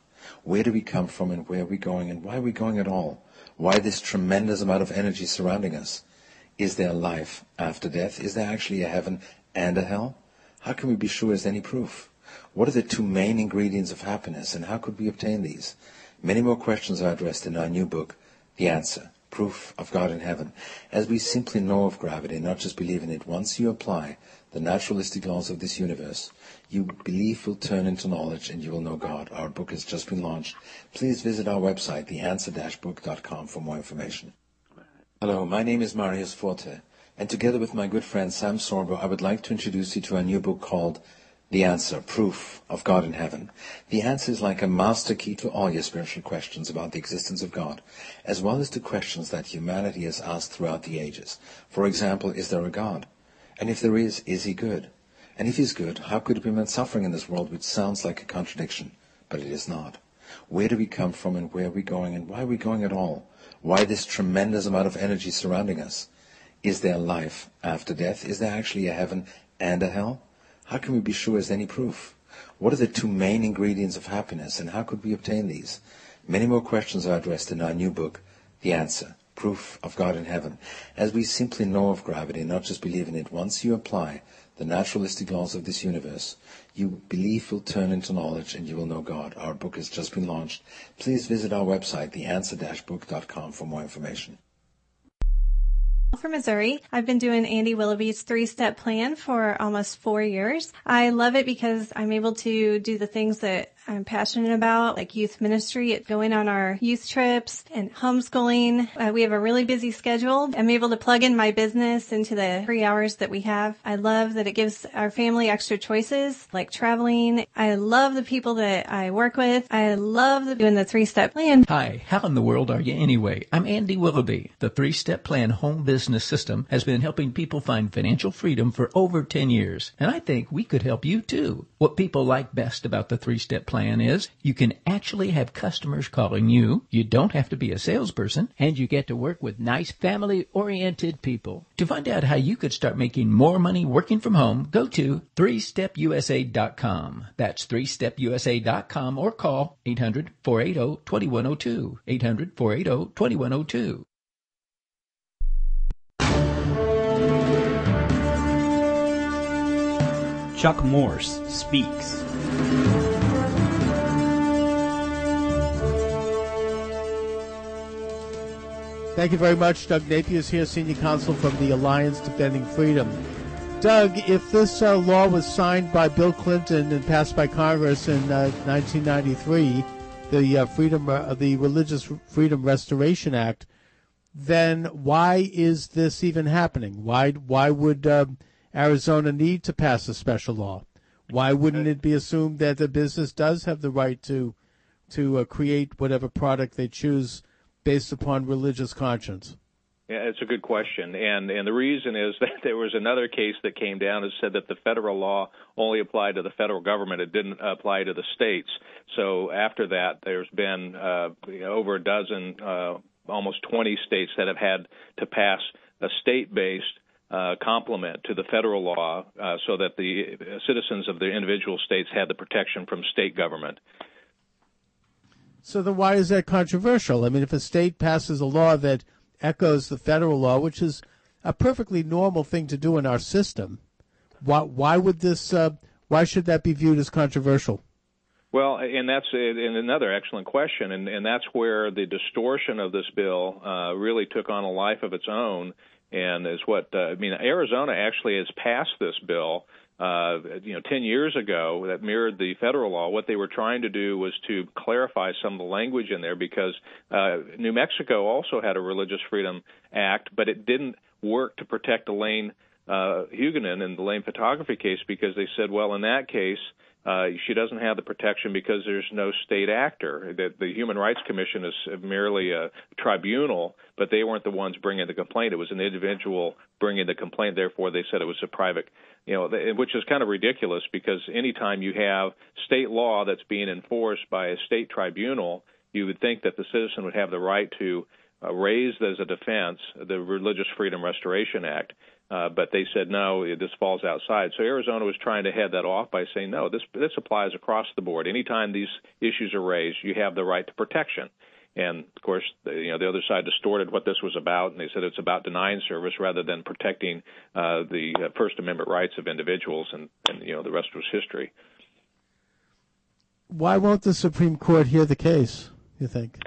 Where do we come from and where are we going and why are we going at all? Why this tremendous amount of energy surrounding us? Is there life after death? Is there actually a heaven and a hell? How can we be sure there's any proof? What are the two main ingredients of happiness and how could we obtain these? Many more questions are addressed in our new book, The Answer, Proof of God in Heaven. As we simply know of gravity, not just believe in it, once you apply the naturalistic laws of this universe, you belief will turn into knowledge and you will know God. Our book has just been launched. Please visit our website, theanswer-book.com for more information. Hello, my name is Marius Forte, and together with my good friend Sam Sorbo, I would like to introduce you to a new book called The Answer, Proof of God in Heaven. The answer is like a master key to all your spiritual questions about the existence of God, as well as to questions that humanity has asked throughout the ages. For example, is there a God? And if there is, is he good? And if he's good, how could be meant suffering in this world which sounds like a contradiction, but it is not? Where do we come from and where are we going and why are we going at all? Why this tremendous amount of energy surrounding us? Is there life after death? Is there actually a heaven and a hell? How can we be sure as any proof? What are the two main ingredients of happiness and how could we obtain these? Many more questions are addressed in our new book, The Answer, Proof of God in Heaven. As we simply know of gravity, not just believe in it, once you apply the naturalistic laws of this universe, you belief will turn into knowledge and you will know God. Our book has just been launched. Please visit our website, theanswer-book.com for more information. From Missouri, I've been doing Andy Willoughby's three-step plan for almost four years. I love it because I'm able to do the things that I'm passionate about, like youth ministry, going on our youth trips and homeschooling. Uh, we have a really busy schedule. I'm able to plug in my business into the three hours that we have. I love that it gives our family extra choices, like traveling. I love the people that I work with. I love doing the three-step plan. Hi, how in the world are you anyway? I'm Andy Willoughby. The three-step plan home business system has been helping people find financial freedom for over 10 years, and I think we could help you too. What people like best about the three-step plan is you can actually have customers calling you, you don't have to be a salesperson, and you get to work with nice family-oriented people. To find out how you could start making more money working from home, go to 3stepusa.com. That's 3stepusa.com or call 800-480-2102. 800-480-2102. Chuck Morse speaks. Thank you very much. Doug Napier is here, Senior Counsel from the Alliance Defending Freedom. Doug, if this uh, law was signed by Bill Clinton and passed by Congress in uh, 1993, the uh, Freedom, uh, the Religious Freedom Restoration Act, then why is this even happening? Why why would um, Arizona need to pass a special law? Why wouldn't it be assumed that the business does have the right to to uh, create whatever product they choose based upon religious conscience? Yeah, it's a good question, and and the reason is that there was another case that came down and said that the federal law only applied to the federal government; it didn't apply to the states. So after that, there's been uh, over a dozen, uh, almost 20 states that have had to pass a state-based uh, complement to the federal law uh, so that the citizens of the individual states had the protection from state government. So then why is that controversial? I mean, if a state passes a law that echoes the federal law, which is a perfectly normal thing to do in our system, why, why would this, uh, why should that be viewed as controversial? Well, and that's and another excellent question, and, and that's where the distortion of this bill uh, really took on a life of its own, and is what uh, I mean. Arizona actually has passed this bill, uh, you know, 10 years ago that mirrored the federal law. What they were trying to do was to clarify some of the language in there because uh, New Mexico also had a Religious Freedom Act, but it didn't work to protect Elaine uh, Huguenin in the Elane photography case because they said, well, in that case uh, she doesn't have the protection because there's no state actor. That the Human Rights Commission is merely a tribunal, but they weren't the ones bringing the complaint. It was an individual bringing the complaint. Therefore, they said it was a private, you know, which is kind of ridiculous because anytime you have state law that's being enforced by a state tribunal, you would think that the citizen would have the right to uh, raise as a defense the Religious Freedom Restoration Act. Uh, but they said no, this falls outside. So Arizona was trying to head that off by saying no, this this applies across the board. Anytime these issues are raised, you have the right to protection. And of course, the, you know the other side distorted what this was about, and they said it's about denying service rather than protecting uh, the uh, First Amendment rights of individuals, and, and you know the rest was history. Why won't the Supreme Court hear the case? You think?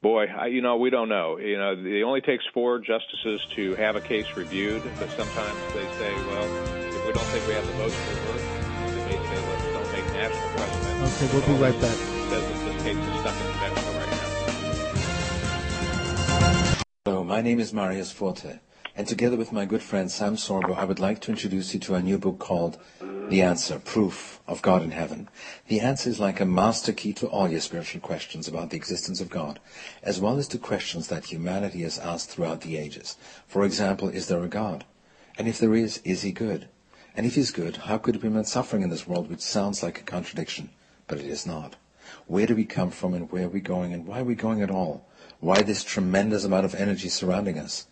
Boy, I, you know, we don't know. You know, it only takes four justices to have a case reviewed, but sometimes they say, well, if we don't think we have the votes to work, they may say, let's don't make national precedent. Okay, we'll be right back. Says that this case is stuck in New Mexico Hello, my name is Marius Forte, and together with my good friend Sam Sorbo, I would like to introduce you to our new book called The Answer, Proof of God in Heaven. The answer is like a master key to all your spiritual questions about the existence of God, as well as to questions that humanity has asked throughout the ages. For example, is there a God? And if there is, is he good? And if he's good, how could he prevent suffering in this world, which sounds like a contradiction, but it is not? Where do we come from and where are we going and why are we going at all? Why this tremendous amount of energy surrounding us?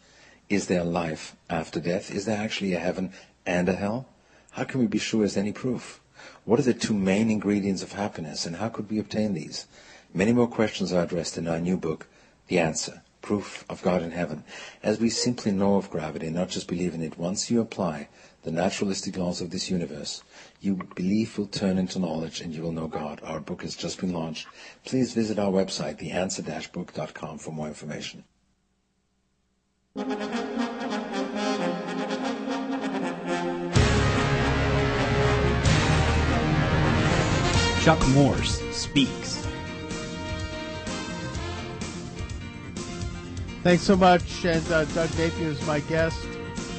Is there life after death? Is there actually a heaven and a hell? How can we be sure as any proof? What are the two main ingredients of happiness and how could we obtain these? Many more questions are addressed in our new book, The Answer, Proof of God in Heaven. As we simply know of gravity and not just believe in it, once you apply the naturalistic laws of this universe, you belief will turn into knowledge and you will know God. Our book has just been launched. Please visit our website, theanswer-book.com for more information. Chuck Morse speaks. Thanks so much. And uh, Doug Napier is my guest,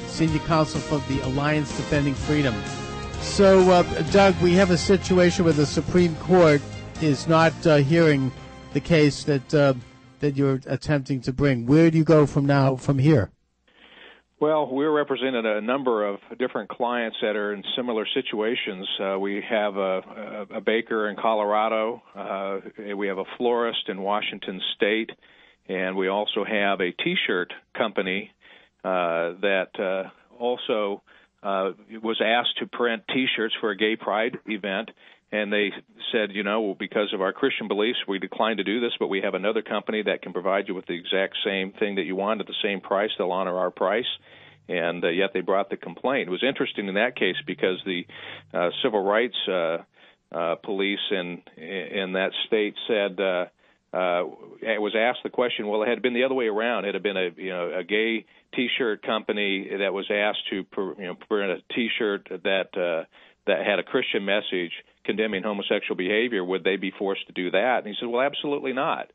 Senior Counsel for the Alliance Defending Freedom. So, uh, Doug, we have a situation where the Supreme Court is not uh, hearing the case that uh, that you're attempting to bring. Where do you go from now from here? Well, we're representing a number of different clients that are in similar situations. Uh, we have a, a, baker in Colorado, uh, we have a florist in Washington State, and we also have a T-shirt company uh, that uh, also uh, was asked to print T-shirts for a gay pride event, and they said, you know, because of our Christian beliefs, we declined to do this, but we have another company that can provide you with the exact same thing that you want at the same price. They'll honor our price. And uh, yet they brought the complaint. It was interesting in that case because the uh, civil rights uh, uh, police in in that state said uh, uh, was asked the question. Well, it had been the other way around. It had been a you know a gay T-shirt company that was asked to you know print a T-shirt that uh, that had a Christian message condemning homosexual behavior, would they be forced to do that? And he said, well, absolutely not.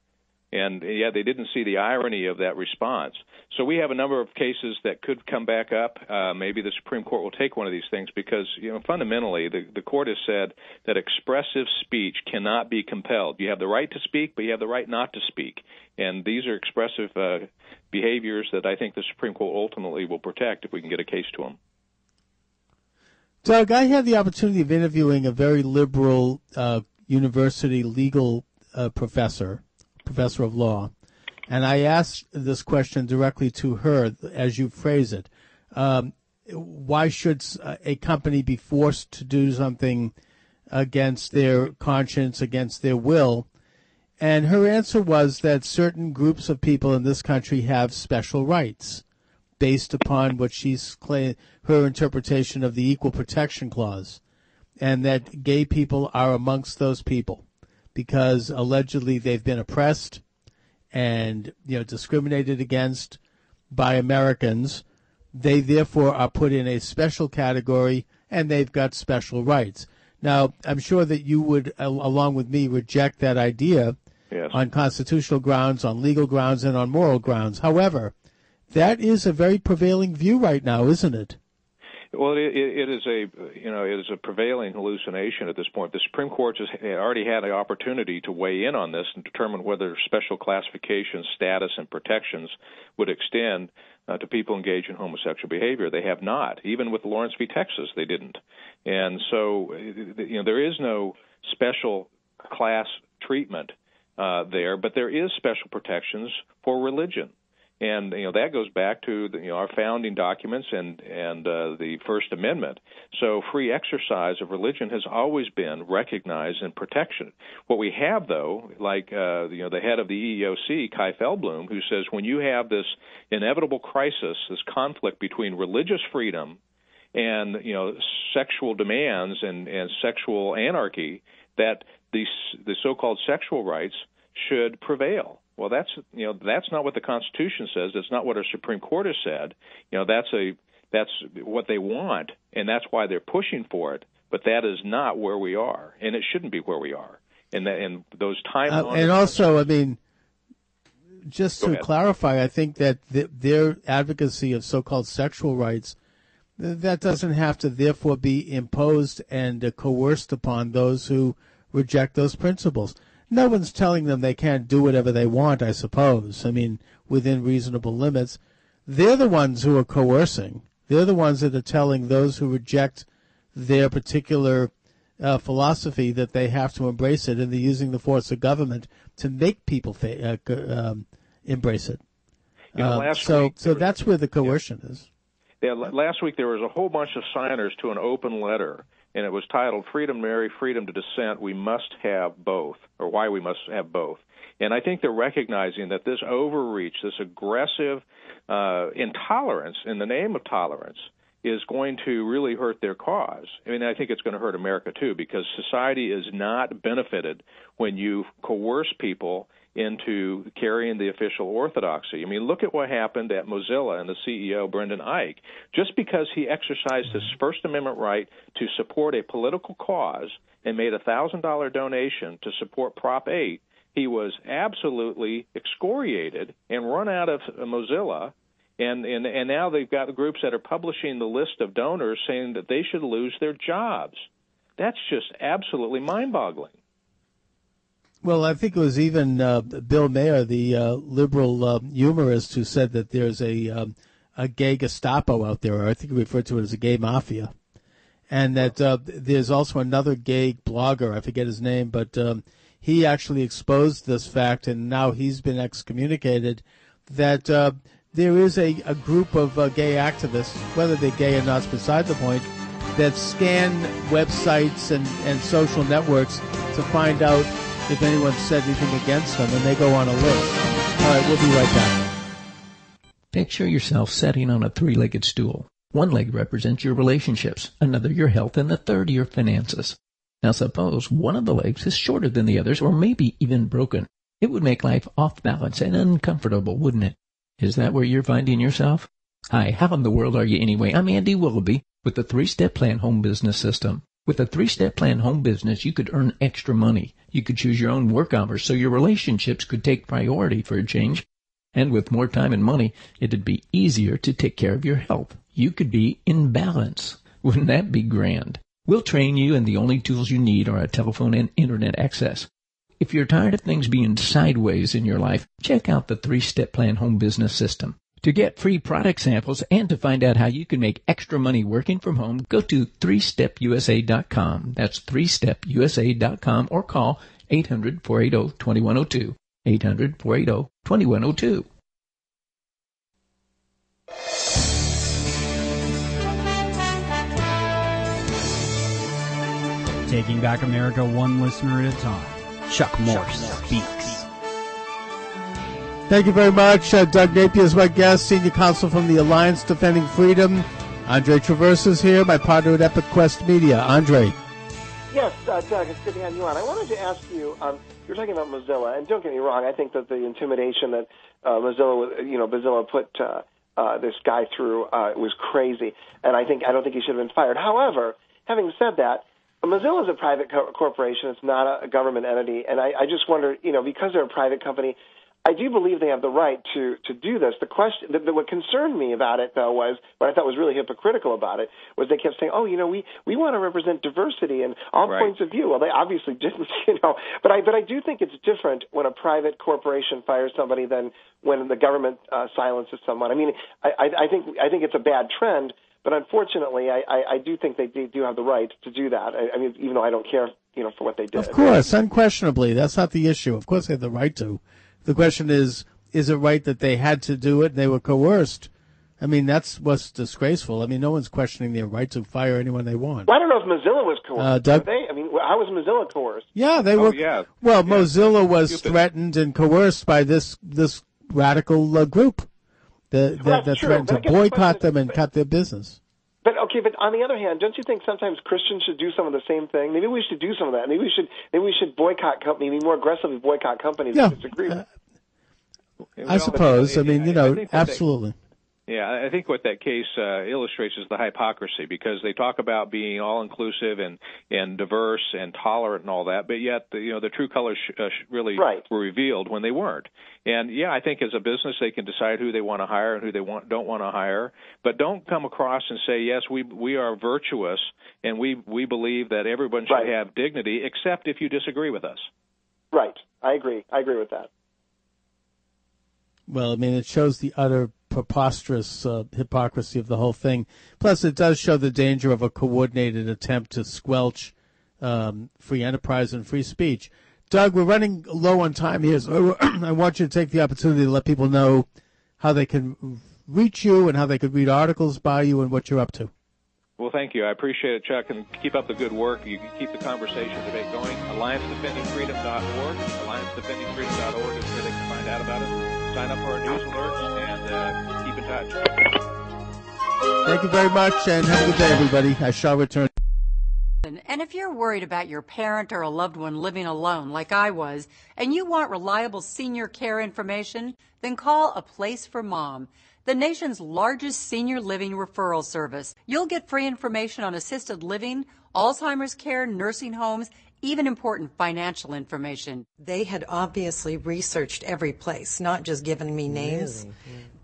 And yeah, they didn't see the irony of that response. So we have a number of cases that could come back up. Uh, maybe the Supreme Court will take one of these things because, you know, fundamentally, the, the court has said that expressive speech cannot be compelled. You have the right to speak, but you have the right not to speak. And these are expressive uh, behaviors that I think the Supreme Court ultimately will protect if we can get a case to them. Doug, I had the opportunity of interviewing a very liberal uh, university legal uh, professor, professor of law, and I asked this question directly to her, as you phrase it. Um, why should a company be forced to do something against their conscience, against their will? And her answer was that certain groups of people in this country have special rights based upon what she's claimed her interpretation of the Equal Protection Clause, and that gay people are amongst those people because allegedly they've been oppressed and you know discriminated against by Americans. They therefore are put in a special category and they've got special rights. Now, I'm sure that you would, along with me, reject that idea yes. on constitutional grounds, on legal grounds, and on moral grounds. However, that is a very prevailing view right now, isn't it? Well, it, it is a you know it is a prevailing hallucination at this point. The Supreme Court has already had the opportunity to weigh in on this and determine whether special classification, status, and protections would extend uh, to people engaged in homosexual behavior. They have not. Even with Lawrence v. Texas, they didn't. And so, you know, there is no special class treatment uh, there, but there is special protections for religion and you know that goes back to the, you know our founding documents and and uh, the First Amendment. So free exercise of religion has always been recognized and protection. What we have though, like uh, you know the head of the EEOC, Chai Feldblum, who says when you have this inevitable crisis, this conflict between religious freedom and you know sexual demands and and sexual anarchy, that these the so-called sexual rights should prevail well, that's you know that's not what the Constitution says. That's not what our Supreme Court has said. You know that's a that's what they want, and that's why they're pushing for it. But that is not where we are, and it shouldn't be where we are. And that, and those time uh, and also, I mean, just to clarify, I think that the, their advocacy of so-called sexual rights that doesn't have to therefore be imposed and uh, coerced upon those who reject those principles no one's telling them they can't do whatever they want, I suppose. I mean, within reasonable limits. They're the ones who are coercing. They're the ones that are telling those who reject their particular uh, philosophy that they have to embrace it, and they're using the force of government to make people fa- uh, um, embrace it. You know, uh, so, week, so that's where the coercion yeah. is. Yeah, last week there was a whole bunch of signers to an open letter and it was titled Freedom to Marry, Freedom to Dissent. We must have both, or why we must have both. And I think they're recognizing that this overreach, this aggressive uh, intolerance in the name of tolerance, is going to really hurt their cause. I mean, I think it's going to hurt America too, because society is not benefited when you coerce people into carrying the official orthodoxy. I mean, look at what happened at Mozilla and the CEO, Brendan Eich. Just because he exercised his mm-hmm. First Amendment right to support a political cause and made a $1,000 donation to support Prop 8, he was absolutely excoriated and run out of Mozilla. And, and and now they've got groups that are publishing the list of donors saying that they should lose their jobs. That's just absolutely mind-boggling. Well, I think it was even uh, Bill Maher, the uh, liberal uh, humorist, who said that there's a um, a gay Gestapo out there, or I think he referred to it as a gay mafia. And that uh, there's also another gay blogger, I forget his name, but um, he actually exposed this fact, and now he's been excommunicated. That uh, there is a, a group of uh, gay activists, whether they're gay or not, is beside the point, that scan websites and, and social networks to find out if anyone said anything against them, and they go on a list. All right, we'll be right back. Picture yourself sitting on a three-legged stool. One leg represents your relationships, another your health, and the third your finances. Now suppose one of the legs is shorter than the others, or maybe even broken. It would make life off balance and uncomfortable, wouldn't it? Is that where you're finding yourself? Hi, how in the world are you anyway? I'm Andy Willoughby with the three-step plan home business system. With a three-step plan home business, you could earn extra money. You could choose your own work hours so your relationships could take priority for a change. And with more time and money, it'd be easier to take care of your health. You could be in balance. Wouldn't that be grand? We'll train you and the only tools you need are a telephone and internet access. If you're tired of things being sideways in your life, check out the three-step plan home business system. To get free product samples and to find out how you can make extra money working from home, go to 3stepusa.com. That's 3stepusa.com or call 800-480-2102. 800-480-2102. Taking back America one listener at a time. Chuck Morse speaks. Thank you very much. Uh, Doug Napier is my guest, senior counsel from the Alliance Defending Freedom. Andre Traverse is here, my partner at Epic Quest Media. Andre. Yes, uh, Doug, it's good to have you on. I wanted to ask you, um, you're talking about Mozilla, and don't get me wrong, I think that the intimidation that uh, Mozilla, you know, Mozilla put uh, uh, this guy through uh, was crazy, and I think I don't think he should have been fired. However, having said that, Mozilla is a private co- corporation; it's not a, government entity, and I, I just wonder, you know, because they're a private company, I do believe they have the right to to do this. The question, the, the, what concerned me about it though was what I thought was really hypocritical about it was they kept saying, "Oh, you know, we we want to represent diversity and all Right. points of view." Well, they obviously didn't, you know. But I but I do think it's different when a private corporation fires somebody than when the government uh, silences someone. I mean, I, I I think I think it's a bad trend. But unfortunately, I, I, I do think they do do have the right to do that. I, I mean, even though I don't care, you know, for what they did. Of course, unquestionably, that's not the issue. Of course, they have the right to. The question is, is it right that they had to do it and they were coerced? I mean, that's what's disgraceful. I mean, no one's questioning their right to fire anyone they want. Well, I don't know if Mozilla was coerced. Uh, Doug? They? I mean, how was Mozilla coerced? Yeah, they Oh, were. yeah. Well, Mozilla was threatened and coerced by this this radical uh, group that, that, that threatened but to I the boycott them and cut their business. But okay, but on the other hand, don't you think sometimes Christians should do some of the same thing? Maybe we should do some of that. Maybe we should maybe we should boycott companies, maybe more aggressively boycott companies Yeah. that disagree. with I suppose. I mean, you know, think that absolutely. Yeah, I I think what that case uh, illustrates is the hypocrisy because they talk about being all inclusive and and diverse and tolerant and all that, but yet the, you know the true colors sh- uh, sh- really were revealed when they weren't. And yeah, I think as a business they can decide who they want to hire and who they want don't want to hire, but don't come across and say yes we we are virtuous and we we believe that everyone should have dignity except if you disagree with us. Right. I agree. I agree with that. Well, I mean, it shows the utter preposterous uh, hypocrisy of the whole thing. Plus, it does show the danger of a coordinated attempt to squelch um, free enterprise and free speech. Doug, we're running low on time here, so I want you to take the opportunity to let people know how they can reach you and how they could read articles by you and what you're up to. Well, thank you. I appreciate it, Chuck, and keep up the good work. You can keep the conversation debate going. AllianceDefendingFreedom.org. AllianceDefendingFreedom.org is where they can find out about it. Sign up for our news alerts and uh, keep in touch. Thank you very much, and have a good day, everybody. I shall return. And if you're worried about your parent or a loved one living alone, like I was, and you want reliable senior care information, then call A Place for Mom, the nation's largest senior living referral service. You'll get free information on assisted living, Alzheimer's care, nursing homes, even important financial information. They had obviously researched every place, not just given me names.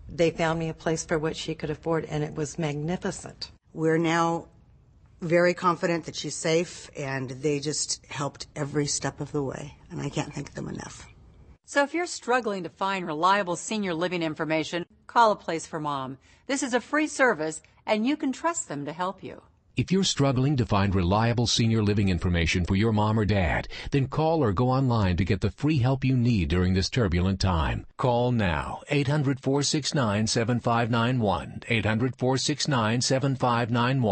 They found me a place for what she could afford, and it was magnificent. We're now very confident that she's safe, and they just helped every step of the way, and I can't thank them enough. So if you're struggling to find reliable senior living information, call a place for mom. This is a free service, and you can trust them to help you. If you're struggling to find reliable senior living information for your mom or dad, then call or go online to get the free help you need during this turbulent time. Call now 800 469